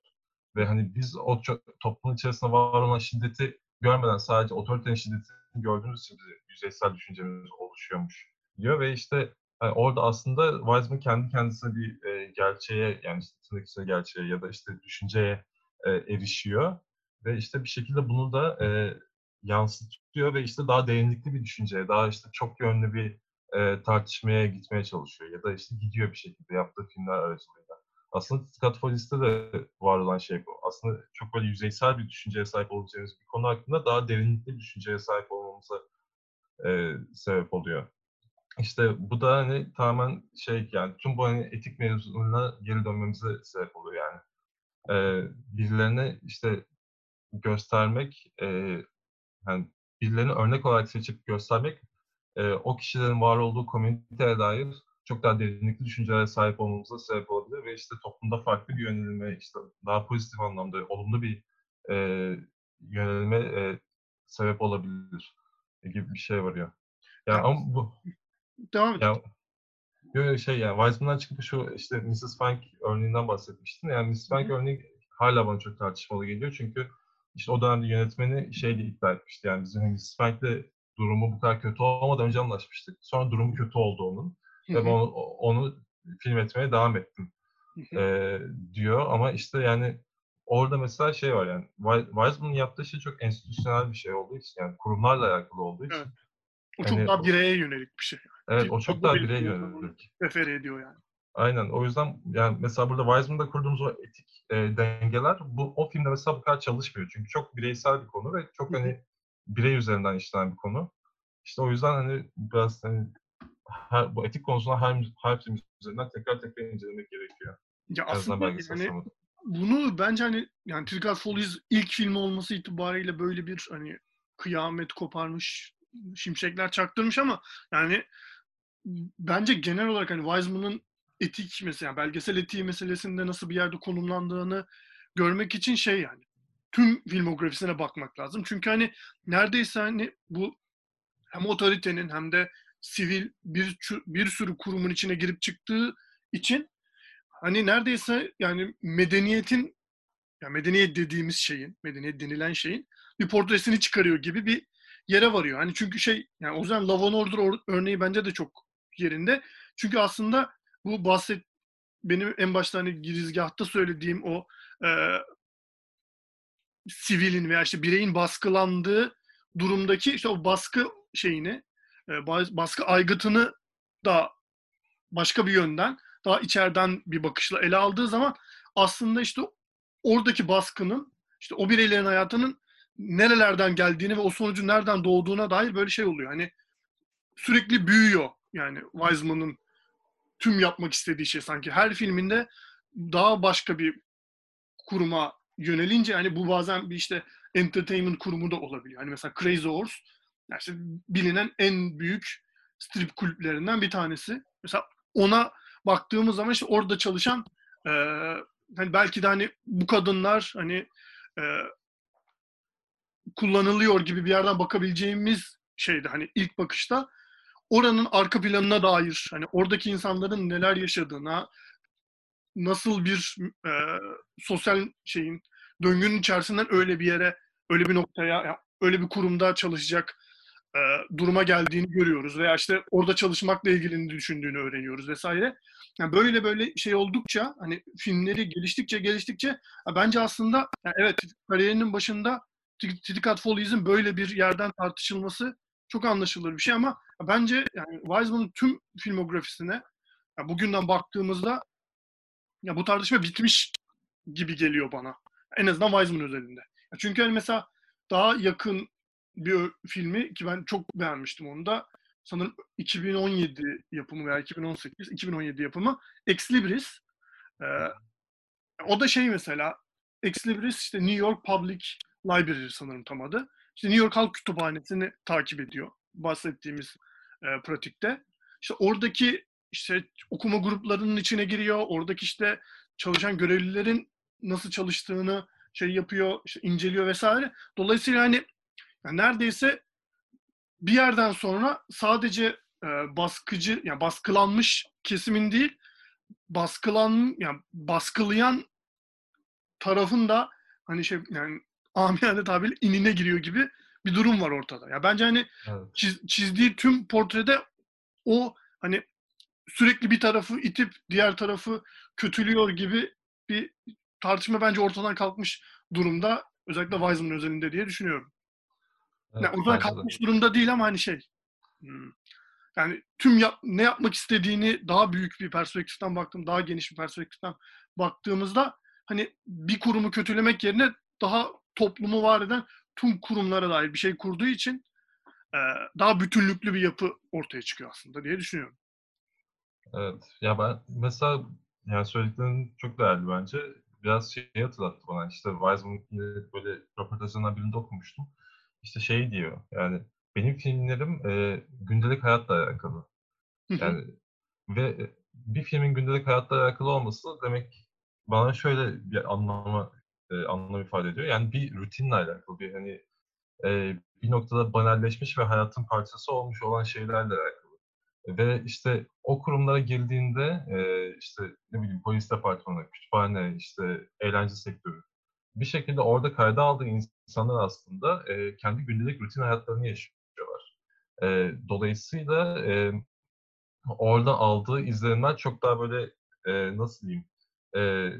Ve hani biz o toplum içerisinde var olan şiddeti görmeden sadece otoritenin şiddetini gördüğümüz için yüzeysel düşüncemiz oluşuyormuş diyor ve işte Hani orada aslında Wiseman kendi kendisine bir e, gerçeğe yani işte gerçeğe ya da işte düşünceye e, erişiyor ve işte bir şekilde bunu da e, yansıtıyor ve işte daha derinlikli bir düşünceye, daha işte çok yönlü bir e, tartışmaya gitmeye çalışıyor ya da işte gidiyor bir şekilde yaptığı filmler aracılığıyla. Aslında Scott Polis'te de var olan şey bu. Aslında çok böyle yüzeysel bir düşünceye sahip olacağımız bir konu hakkında daha derinlikli bir düşünceye sahip olmamıza e, sebep oluyor. İşte bu da hani tamamen şey yani tüm bu hani etik mevzularına geri dönmemize sebep oluyor yani. Ee, birilerine işte göstermek, e, yani birilerini örnek olarak seçip göstermek e, o kişilerin var olduğu komüniteye dair çok daha derinlikli düşüncelere sahip olmamıza sebep olabilir ve işte toplumda farklı bir yönelime, işte daha pozitif anlamda olumlu bir e, yönelime e, sebep olabilir gibi bir şey var ya. Yani ama bu Devam ya şey yani Weizmann'dan çıkıp şu işte Mrs. Frank örneğinden bahsetmiştin. Yani Mrs. Frank örneği hala bana çok tartışmalı geliyor. Çünkü işte o dönemde yönetmeni şeyle iddia etmişti. Yani bizim Mrs. Frank'le durumu bu kadar kötü olmadan önce anlaşmıştık. Sonra durumu kötü oldu onun. Ve onu, onu film etmeye devam ettim e, diyor. Ama işte yani orada mesela şey var yani Weizmann'ın yaptığı şey çok enstitüsyonel bir şey olduğu için yani kurumlarla alakalı olduğu için. Evet. O çok Yani daha bireye yönelik bir şey. Evet o çok daha bir- birey yönelik. Refer ediyor yani. Aynen. O yüzden yani mesela burada Wiseman'da kurduğumuz o etik e, dengeler bu o filmde mesela bu kadar çalışmıyor. Çünkü çok bireysel bir konu ve çok hani birey üzerinden işlenen bir konu. İşte o yüzden hani biraz hani her, bu etik konusunda her, her film üzerinden tekrar tekrar incelemek gerekiyor. Ya azından aslında yani bunu bence hani yani Trigger Follies ilk film olması itibariyle böyle bir hani kıyamet koparmış, şimşekler çaktırmış ama yani bence genel olarak hani Wiseman'ın etik mesela belgesel etiği meselesinde nasıl bir yerde konumlandığını görmek için şey yani tüm filmografisine bakmak lazım. Çünkü hani neredeyse hani bu hem otoritenin hem de sivil bir bir sürü kurumun içine girip çıktığı için hani neredeyse yani medeniyetin ya medeniyet dediğimiz şeyin, medeniyet denilen şeyin bir portresini çıkarıyor gibi bir yere varıyor. Hani çünkü şey yani o yüzden and Order or- örneği bence de çok yerinde. Çünkü aslında bu bahset benim en başta hani girizgahta söylediğim o e, sivilin veya işte bireyin baskılandığı durumdaki işte o baskı şeyini, e, bas- baskı aygıtını da başka bir yönden, daha içeriden bir bakışla ele aldığı zaman aslında işte oradaki baskının, işte o bireylerin hayatının nerelerden geldiğini ve o sonucun nereden doğduğuna dair böyle şey oluyor. Hani sürekli büyüyor yani Wiseman'ın tüm yapmak istediği şey sanki. Her filminde daha başka bir kuruma yönelince hani bu bazen bir işte entertainment kurumu da olabiliyor. Hani mesela Crazy Horse yani işte bilinen en büyük strip kulüplerinden bir tanesi. Mesela ona baktığımız zaman işte orada çalışan e, hani belki de hani bu kadınlar hani e, kullanılıyor gibi bir yerden bakabileceğimiz şeydi hani ilk bakışta oranın arka planına dair hani oradaki insanların neler yaşadığına nasıl bir e, sosyal şeyin döngünün içerisinden öyle bir yere öyle bir noktaya öyle bir kurumda çalışacak e, duruma geldiğini görüyoruz veya işte orada çalışmakla ilgili düşündüğünü öğreniyoruz vesaire. Yani böyle böyle şey oldukça hani filmleri geliştikçe geliştikçe bence aslında yani evet kariyerinin başında Tricat Follies'in böyle bir yerden tartışılması çok anlaşılır bir şey ama bence yani Wiseman'ın tüm filmografisine ya bugünden baktığımızda ya bu tartışma bitmiş gibi geliyor bana. En azından Wiseman özelinde. Ya çünkü hani mesela daha yakın bir filmi ki ben çok beğenmiştim onu da sanırım 2017 yapımı veya 2018 2017 yapımı Ex Libris. Ee, o da şey mesela Ex Libris işte New York Public Library sanırım tam adı. İşte New York Halk Kütüphanesi'ni takip ediyor bahsettiğimiz e, pratikte. İşte oradaki işte okuma gruplarının içine giriyor. Oradaki işte çalışan görevlilerin nasıl çalıştığını şey yapıyor, işte inceliyor vesaire. Dolayısıyla hani yani neredeyse bir yerden sonra sadece e, baskıcı, yani baskılanmış kesimin değil, baskılan, yani baskılayan tarafın da hani şey yani amiyane tabirle inine giriyor gibi bir durum var ortada. Ya bence hani Evet. çiz- çizdiği tüm portrede o hani sürekli bir tarafı itip diğer tarafı kötülüyor gibi bir tartışma bence ortadan kalkmış durumda. Özellikle Wiseman özelinde diye düşünüyorum. Evet, Yani ortadan bence de. kalkmış durumda değil ama hani şey hmm, yani tüm yap, ne yapmak istediğini daha büyük bir perspektiften baktım, daha geniş bir perspektiften baktığımızda hani bir kurumu kötülemek yerine daha toplumu var eden tüm kurumlara dair bir şey kurduğu için e, daha bütünlüklü bir yapı ortaya çıkıyor aslında diye düşünüyorum. Evet. Ya ben mesela yani söylediklerin çok değerli bence. Biraz şeyi hatırlattı bana. İşte Wiseman ile böyle röportajlarından birinde okumuştum. İşte şey diyor yani benim filmlerim e, gündelik hayatla alakalı. Yani ve bir filmin gündelik hayatla alakalı olması demek bana şöyle bir anlama e, anlam ifade ediyor. Yani bir rutinle alakalı bir hani e, bir noktada banalleşmiş ve hayatın parçası olmuş olan şeylerle alakalı. Ve işte o kurumlara girdiğinde e, işte ne bileyim polis departmanı, kütüphane, işte eğlence sektörü bir şekilde orada kayda aldığı insanlar aslında e, kendi gündelik rutin hayatlarını yaşıyorlar. E, dolayısıyla e, orada aldığı izlenimler çok daha böyle e, nasıl diyeyim e,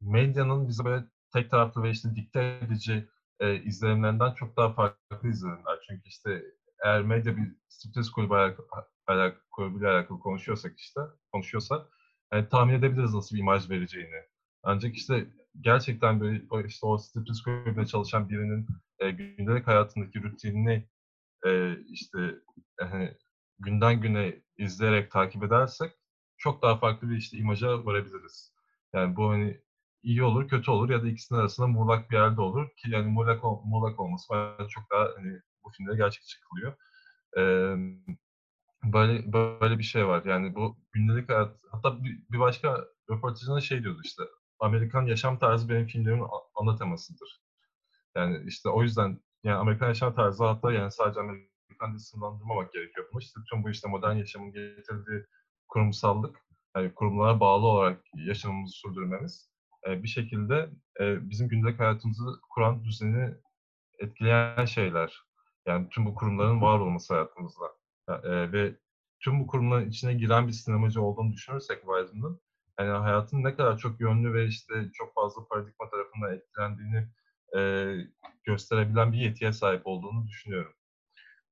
medyanın bize böyle tek taraflı ve işte dikte edici e, izlenimlerinden çok daha farklı izlenimler. Çünkü işte eğer medya bir striptiz kulübü alakalı, alakalı, kulübüyle alakalı konuşuyorsak işte konuşuyorsa yani tahmin edebiliriz nasıl bir imaj vereceğini. Ancak işte gerçekten böyle işte o striptiz kulübünde çalışan birinin e, gündelik hayatındaki rutinini e, işte hani günden güne izleyerek takip edersek çok daha farklı bir işte imaja varabiliriz. Yani bu hani iyi olur, kötü olur ya da ikisinin arasında muğlak bir yerde olur ki yani muğlak, muğlak olması bence çok daha hani bu filmde gerçekçi kılıyor. Ee, böyle böyle bir şey var. Yani bu gündelik hayat hatta bir, başka röportajında şey diyordu işte Amerikan yaşam tarzı benim filmlerimin ana temasıdır. Yani işte o yüzden yani Amerikan yaşam tarzı hatta yani sadece Amerikan diye sınırlandırmamak gerekiyor. Ama işte tüm bu işte modern yaşamın getirdiği kurumsallık, yani kurumlara bağlı olarak yaşamımızı sürdürmemiz e, bir şekilde e, bizim gündelik hayatımızı kuran düzeni etkileyen şeyler. Yani tüm bu kurumların var olması hayatımızda. Ya, e, ve tüm bu kurumların içine giren bir sinemacı olduğunu düşünürsek Wiseman'ın yani hayatın ne kadar çok yönlü ve işte çok fazla paradigma tarafından etkilendiğini e, gösterebilen bir yetiye sahip olduğunu düşünüyorum.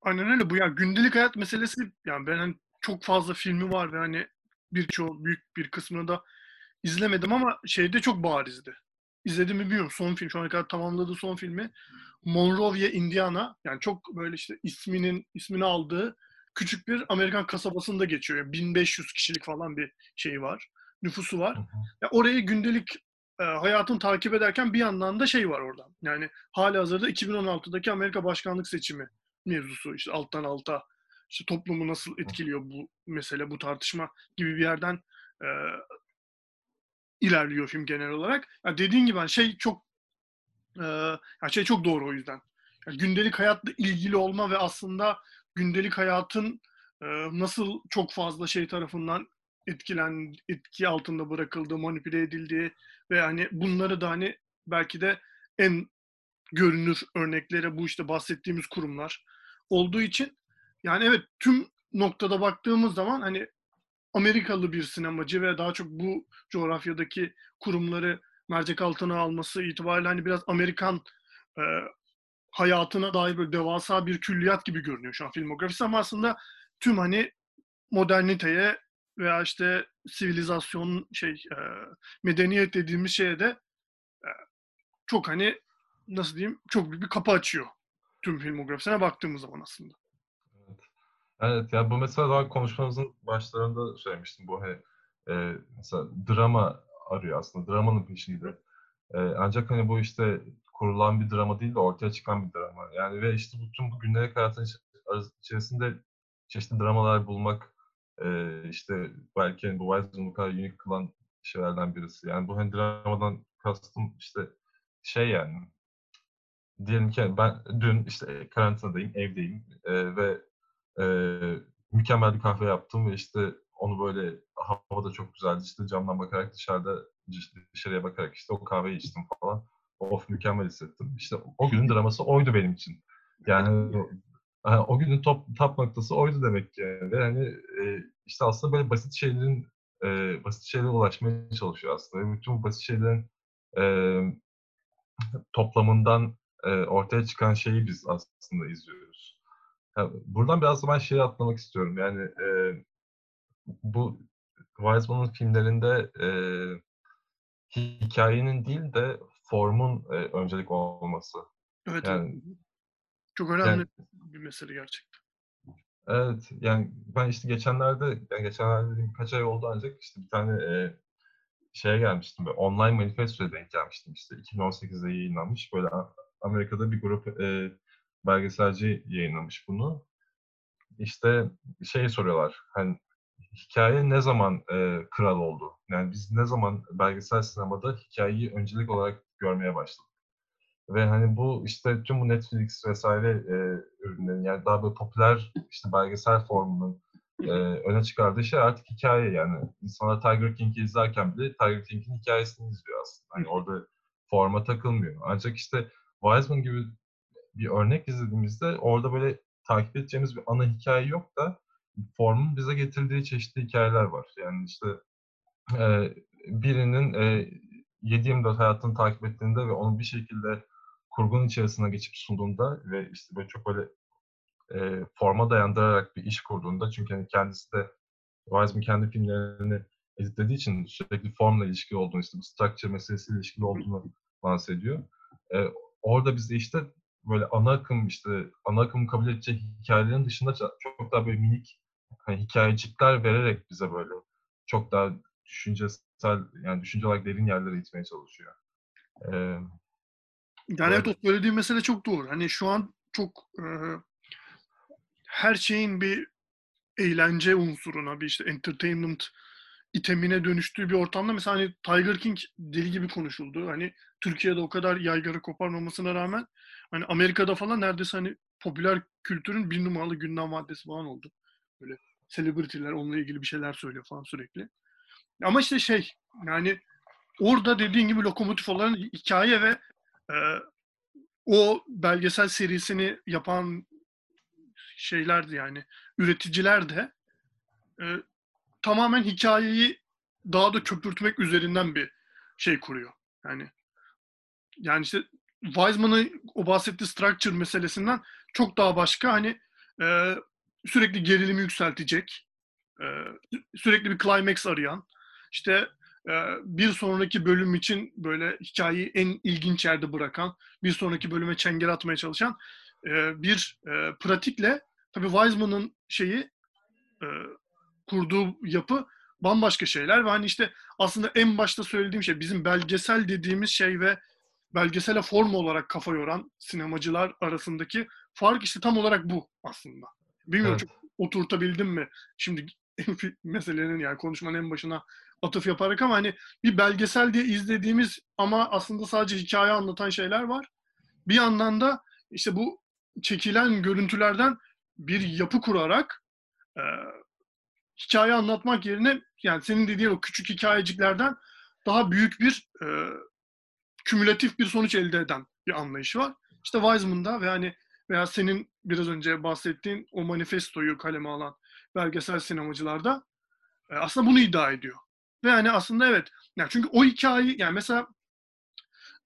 Aynen öyle. Bu ya gündelik hayat meselesi yani ben hani çok fazla filmi var ve hani birçoğu büyük bir kısmını da izlemedim ama şeyde çok barizdi. İzledim mi bilmiyorum. Son film şu ana kadar tamamladığı son filmi Monrovia, Indiana. Yani çok böyle işte isminin ismini aldığı küçük bir Amerikan kasabasında geçiyor. Yani 1500 kişilik falan bir şey var. Nüfusu var. Hı hı. Ya orayı gündelik e, hayatını takip ederken bir yandan da şey var orada. Yani hali hazırda 2016'daki Amerika başkanlık seçimi mevzusu işte alttan alta işte toplumu nasıl etkiliyor bu mesele bu tartışma gibi bir yerden e, ilerliyor film genel olarak. Ya dediğin gibi hani şey çok e, şey çok doğru o yüzden. Ya gündelik hayatla ilgili olma ve aslında gündelik hayatın e, nasıl çok fazla şey tarafından etkilen etki altında bırakıldığı, manipüle edildiği ve hani bunları da hani belki de en görünür örnekleri bu işte bahsettiğimiz kurumlar olduğu için yani evet tüm noktada baktığımız zaman hani Amerikalı bir sinemacı ve daha çok bu coğrafyadaki kurumları mercek altına alması itibariyle hani biraz Amerikan e, hayatına dair böyle devasa bir külliyat gibi görünüyor şu an filmografisi ama aslında tüm hani moderniteye veya işte sivilizasyon şey e, medeniyet dediğimiz şeye de e, çok hani nasıl diyeyim çok büyük bir kapı açıyor tüm filmografisine baktığımız zaman aslında. Evet. Ya bu mesela daha konuşmamızın başlarında söylemiştim bu hani e, mesela drama arıyor aslında dramanın peşinde. E, ancak hani bu işte kurulan bir drama değil de ortaya çıkan bir drama. Yani ve işte bütün bu gündelik hayatın içerisinde çeşitli dramalar bulmak e, işte belki hani bu Wiseman'ı bu kadar unik kılan şeylerden birisi. Yani bu hani dramadan kastım işte şey yani diyelim ki ben dün işte karantinadayım, evdeyim e, ve e, mükemmel bir kahve yaptım ve işte onu böyle hava da çok güzeldi. İşte camdan bakarak dışarıda dışarıya bakarak işte o kahveyi içtim falan. Of mükemmel hissettim. İşte o günün draması oydu benim için. Yani o günün top, top noktası oydu demek ki. Ve hani e, işte aslında böyle basit şeylerin e, basit şeylere ulaşmaya çalışıyor aslında. Bütün bu basit şeylerin e, toplamından e, ortaya çıkan şeyi biz aslında izliyoruz. Yani buradan biraz da ben şeyi atlamak istiyorum. Yani e, bu Weizmann'ın filmlerinde e, hikayenin değil de formun e, öncelik olması. Evet. Yani, Çok önemli yani, bir mesele gerçekten. Evet, yani ben işte geçenlerde, yani geçenlerde dediğim kaç ay oldu ancak işte bir tane e, şeye gelmiştim, böyle online manifestoya denk gelmiştim işte 2018'de yayınlanmış böyle Amerika'da bir grup e, belgeselci yayınlamış bunu. İşte şey soruyorlar, hani hikaye ne zaman e, kral oldu? Yani biz ne zaman belgesel sinemada hikayeyi öncelik olarak görmeye başladık? Ve hani bu işte tüm bu Netflix vesaire e, ürünlerin yani daha böyle popüler işte belgesel formunun e, öne çıkardığı şey artık hikaye yani. İnsanlar Tiger King'i izlerken bile Tiger King'in hikayesini izliyor aslında. Hani orada forma takılmıyor. Ancak işte Wiseman gibi bir örnek izlediğimizde orada böyle takip edeceğimiz bir ana hikaye yok da formun bize getirdiği çeşitli hikayeler var. Yani işte e, birinin e, 7-24 hayatını takip ettiğinde ve onu bir şekilde kurgunun içerisine geçip sunduğunda ve işte böyle çok böyle e, forma dayandırarak bir iş kurduğunda çünkü hani kendisi de Wiseman kendi filmlerini editlediği için sürekli formla ilişkili olduğunu, işte bu structure meselesiyle ilişkili olduğunu bahsediyor. E, orada bize işte böyle ana akım işte ana akım kabul edecek hikayelerin dışında çok daha böyle minik hani hikayecikler vererek bize böyle çok daha düşüncesel yani düşünce olarak derin yerlere itmeye çalışıyor. Ee, yani evet o söylediğim mesele çok doğru. Hani şu an çok e, her şeyin bir eğlence unsuruna, bir işte entertainment itemine dönüştüğü bir ortamda mesela hani Tiger King deli gibi konuşuldu. Hani Türkiye'de o kadar yaygara koparmamasına rağmen hani Amerika'da falan neredeyse hani popüler kültürün bir numaralı gündem maddesi falan oldu. Böyle celebrity'ler onunla ilgili bir şeyler söylüyor falan sürekli. Ama işte şey yani orada dediğin gibi lokomotif olan hikaye ve e, o belgesel serisini yapan şeylerdi yani üreticiler de e, tamamen hikayeyi daha da köpürtmek üzerinden bir şey kuruyor. Yani yani işte Wiseman'ın o bahsettiği structure meselesinden çok daha başka hani e, sürekli gerilimi yükseltecek, e, sürekli bir climax arayan, işte e, bir sonraki bölüm için böyle hikayeyi en ilginç yerde bırakan, bir sonraki bölüme çengel atmaya çalışan e, bir e, pratikle tabii Wiseman'ın şeyi kurduğu yapı bambaşka şeyler ve hani işte aslında en başta söylediğim şey bizim belgesel dediğimiz şey ve belgesele form olarak kafa yoran sinemacılar arasındaki fark işte tam olarak bu aslında. Bilmiyorum evet. çok oturtabildim mi şimdi meselenin yani konuşmanın en başına atıf yaparak ama hani bir belgesel diye izlediğimiz ama aslında sadece hikaye anlatan şeyler var. Bir yandan da işte bu çekilen görüntülerden bir yapı kurarak e, hikaye anlatmak yerine yani senin dediğin o küçük hikayeciklerden daha büyük bir e, kümülatif bir sonuç elde eden bir anlayış var. İşte Wiseman'da ve hani veya senin biraz önce bahsettiğin o manifestoyu kaleme alan belgesel sinemacılarda e, aslında bunu iddia ediyor. Ve yani aslında evet. Yani çünkü o hikayeyi yani mesela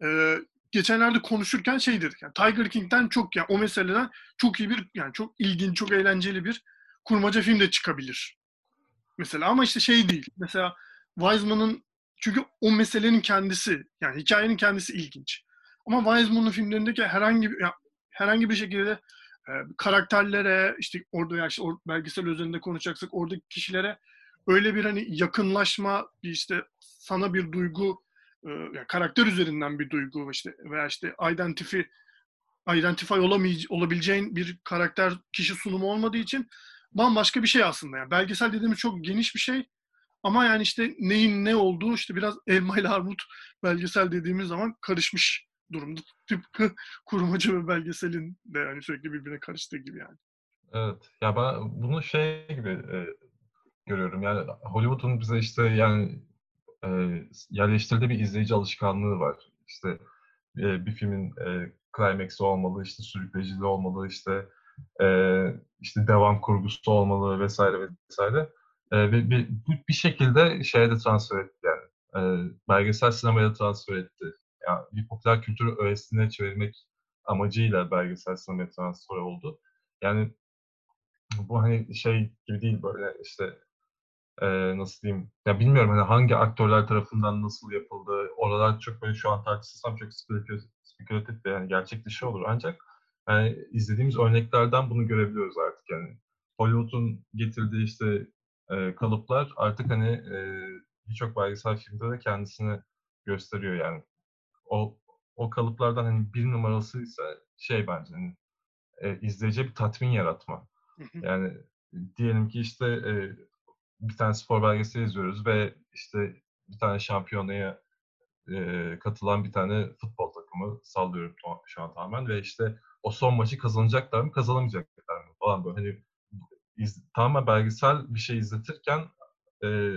e, geçenlerde konuşurken şey dedik. Yani Tiger King'den çok yani o meseleden çok iyi bir yani çok ilginç, çok eğlenceli bir kurmaca film de çıkabilir. Mesela ama işte şey değil. Mesela Wiseman'ın çünkü o meselenin kendisi yani hikayenin kendisi ilginç. Ama Wiseman'ın filmlerindeki herhangi bir herhangi bir şekilde e, karakterlere işte orada yani işte or, belgesel üzerinde konuşacaksak oradaki kişilere öyle bir hani yakınlaşma bir işte sana bir duygu e, yani karakter üzerinden bir duygu işte veya işte identify identify olamay- olabileceğin bir karakter kişi sunumu olmadığı için bambaşka bir şey aslında. Yani belgesel dediğimiz çok geniş bir şey. Ama yani işte neyin ne olduğu işte biraz elma ile armut belgesel dediğimiz zaman karışmış durumda. Tıpkı kurmaca ve belgeselin de yani sürekli birbirine karıştığı gibi yani. Evet. Ya ben bunu şey gibi e, görüyorum. Yani Hollywood'un bize işte yani e, yerleştirdiği bir izleyici alışkanlığı var. İşte e, bir filmin e, climax'i olmalı, işte sürükleyiciliği olmalı, işte işte devam kurgusu olmalı vesaire vesaire. Ve bir, bir şekilde şeye de transfer etti yani. Belgesel sinemaya transfer etti. Yani bir popüler kültür öğesine çevirmek amacıyla belgesel sinemaya transfer oldu. Yani bu hani şey gibi değil böyle işte e, nasıl diyeyim ya bilmiyorum hani hangi aktörler tarafından nasıl yapıldı oralar çok böyle şu an tartışırsam çok spekülatif, spekülatif yani gerçek dışı olur ancak yani izlediğimiz örneklerden bunu görebiliyoruz artık yani. Hollywood'un getirdiği işte e, kalıplar artık hani e, birçok belgesel filmde de kendisini gösteriyor yani. O o kalıplardan hani bir numarası ise şey bence hani, e, izleyiciye bir tatmin yaratma. Yani diyelim ki işte e, bir tane spor belgeseli izliyoruz ve işte bir tane şampiyonaya e, katılan bir tane futbol takımı sallıyorum şu an tamamen ve işte o son maçı kazanacaklar mı kazanamayacaklar mı falan böyle hani iz, tamamen belgesel bir şey izletirken e,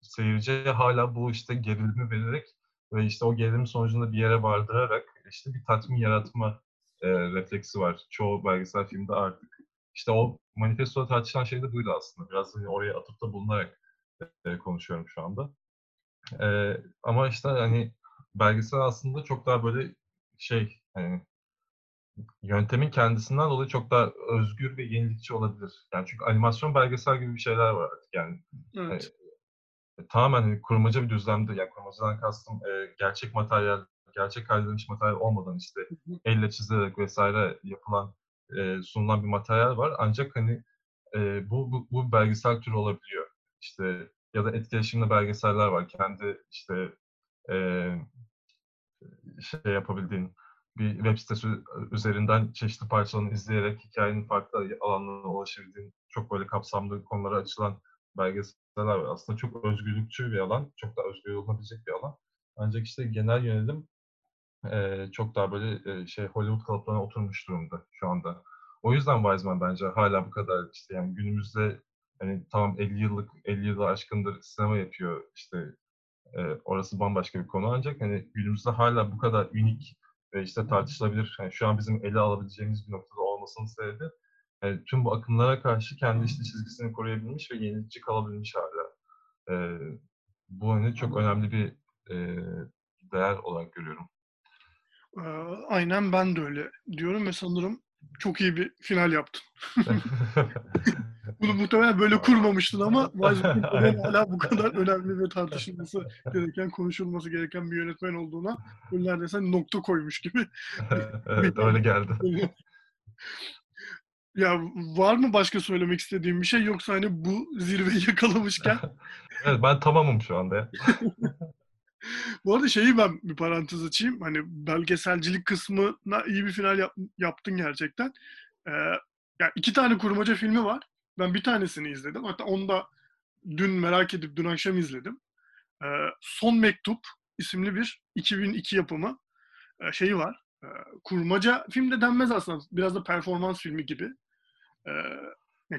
seyirciye hala bu işte gerilimi vererek ve işte o gerilim sonucunda bir yere vardırarak işte bir tatmin yaratma e, refleksi var. Çoğu belgesel filmde artık. İşte o manifestoda tartışılan şey de buydu aslında. Biraz hani oraya atıp da bulunarak e, konuşuyorum şu anda. E, ama işte hani belgesel aslında çok daha böyle şey hani yöntemin kendisinden dolayı çok daha özgür ve yenilikçi olabilir. Yani çünkü animasyon belgesel gibi bir şeyler var artık yani. Evet. E, tamamen hani kurmaca bir düzlemde, yani kurmacadan kastım e, gerçek materyal, gerçek hallenmiş materyal olmadan işte elle çizilerek vesaire yapılan, e, sunulan bir materyal var. Ancak hani e, bu, bu, bu belgesel türü olabiliyor. İşte ya da etkileşimli belgeseller var. Kendi işte e, şey yapabildiğin bir web sitesi üzerinden çeşitli parçalarını izleyerek hikayenin farklı alanlarına ulaşabildiğin çok böyle kapsamlı konulara açılan belgeseller var. Aslında çok özgürlükçü bir alan, çok daha özgür olunabilecek bir alan. Ancak işte genel yönelim e, çok daha böyle e, şey Hollywood kalıplarına oturmuş durumda şu anda. O yüzden Wiseman bence hala bu kadar işte yani günümüzde hani tamam 50 yıllık 50 yılı aşkındır sinema yapıyor işte e, orası bambaşka bir konu ancak hani günümüzde hala bu kadar unik ve işte tartışılabilir. Yani şu an bizim ele alabileceğimiz bir noktada olmasının sebebi yani tüm bu akımlara karşı kendi işte çizgisini koruyabilmiş ve yenilikçi kalabilmiş hala. E, bu hani çok önemli bir e, değer olarak görüyorum. Aynen ben de öyle diyorum ve sanırım çok iyi bir final yaptın. Bunu muhtemelen böyle kurmamıştın ama Wise hala bu kadar önemli ve tartışılması gereken, konuşulması gereken bir yönetmen olduğuna neredeyse nokta koymuş gibi. evet öyle geldi. Ya var mı başka söylemek istediğim bir şey yoksa hani bu zirveyi yakalamışken? evet ben tamamım şu anda. Bu arada şeyi ben bir parantez açayım. Hani belgeselcilik kısmına iyi bir final yap, yaptın gerçekten. Ee, yani iki tane kurmaca filmi var. Ben bir tanesini izledim. Hatta onu da dün merak edip dün akşam izledim. Ee, Son Mektup isimli bir 2002 yapımı e, şeyi var. E, kurmaca film de denmez aslında. Biraz da performans filmi gibi. E,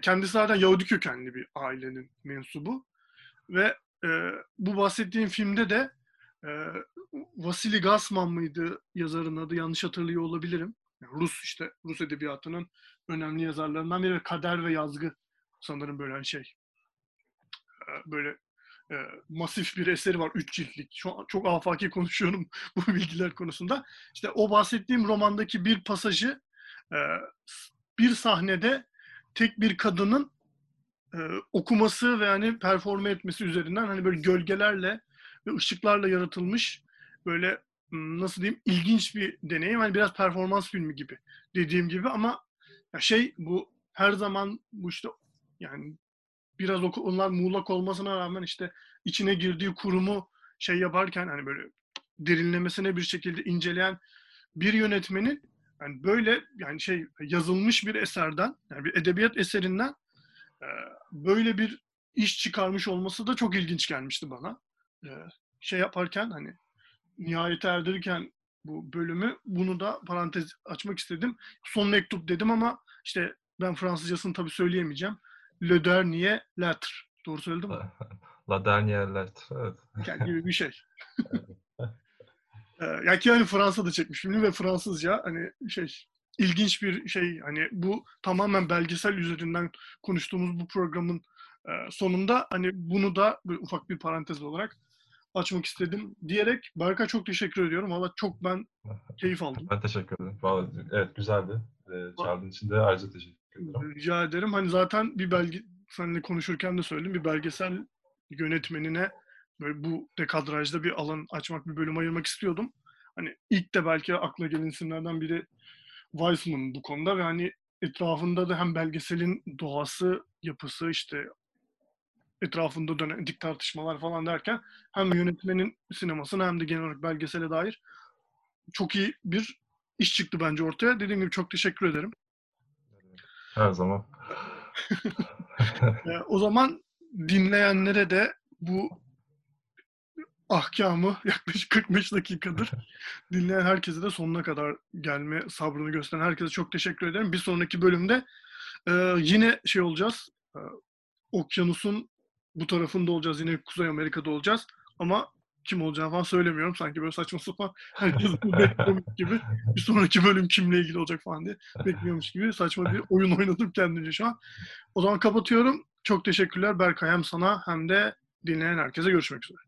kendisi zaten Yahudi kökenli bir ailenin mensubu. Ve e, bu bahsettiğim filmde de e, Vasili Gasman mıydı yazarın adı? Yanlış hatırlıyor olabilirim. Yani Rus işte Rus edebiyatının önemli yazarlarından biri Kader ve Yazgı sanırım böyle şey. E, böyle e, masif bir eseri var. Üç ciltlik. Şu an çok afaki konuşuyorum bu bilgiler konusunda. İşte o bahsettiğim romandaki bir pasajı e, bir sahnede tek bir kadının e, okuması ve hani performe etmesi üzerinden hani böyle gölgelerle ve ışıklarla yaratılmış böyle nasıl diyeyim ilginç bir deneyim. Hani biraz performans filmi gibi dediğim gibi ama şey bu her zaman bu işte yani biraz onlar muğlak olmasına rağmen işte içine girdiği kurumu şey yaparken hani böyle derinlemesine bir şekilde inceleyen bir yönetmenin yani böyle yani şey yazılmış bir eserden yani bir edebiyat eserinden böyle bir iş çıkarmış olması da çok ilginç gelmişti bana. Şey yaparken hani nihayete erdirirken bu bölümü bunu da parantez açmak istedim. Son mektup dedim ama işte ben Fransızcasını tabii söyleyemeyeceğim. Le dernier lettre. Doğru söyledim mi? La dernière lettre. Evet. Yani gibi bir şey. ya ki hani Fransa'da çekmiş filmi ve Fransızca hani şey ilginç bir şey. Hani bu tamamen belgesel üzerinden konuştuğumuz bu programın e, sonunda hani bunu da böyle ufak bir parantez olarak açmak istedim diyerek Berkay çok teşekkür ediyorum. Valla çok ben keyif aldım. Ben teşekkür ederim. Vallahi, evet güzeldi. Ee, çağırdığın için de ayrıca teşekkür. Rica ederim. Hani zaten bir belge seninle konuşurken de söyledim. Bir belgesel yönetmenine böyle bu dekadrajda bir alan açmak, bir bölüm ayırmak istiyordum. Hani ilk de belki akla gelen isimlerden biri Weissman bu konuda ve hani etrafında da hem belgeselin doğası, yapısı işte etrafında dönen dik tartışmalar falan derken hem yönetmenin sinemasına hem de genel olarak belgesele dair çok iyi bir iş çıktı bence ortaya. Dediğim gibi çok teşekkür ederim. Her zaman. Ee, o zaman dinleyenlere de bu ahkamı yaklaşık 45 dakikadır dinleyen herkese de sonuna kadar gelme sabrını gösteren herkese çok teşekkür ederim. Bir sonraki bölümde e, yine şey olacağız. e, okyanusun bu tarafında olacağız. Yine Kuzey Amerika'da olacağız. Ama kim olacağını falan söylemiyorum. Sanki böyle saçma sapan herkes bekliyormuş gibi. Bir sonraki bölüm kimle ilgili olacak falan diye bekliyormuş gibi saçma bir oyun oynadım kendimce şu an. O zaman kapatıyorum. Çok teşekkürler Berkay hem sana hem de dinleyen herkese görüşmek üzere.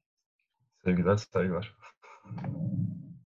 Sevgiler, saygılar.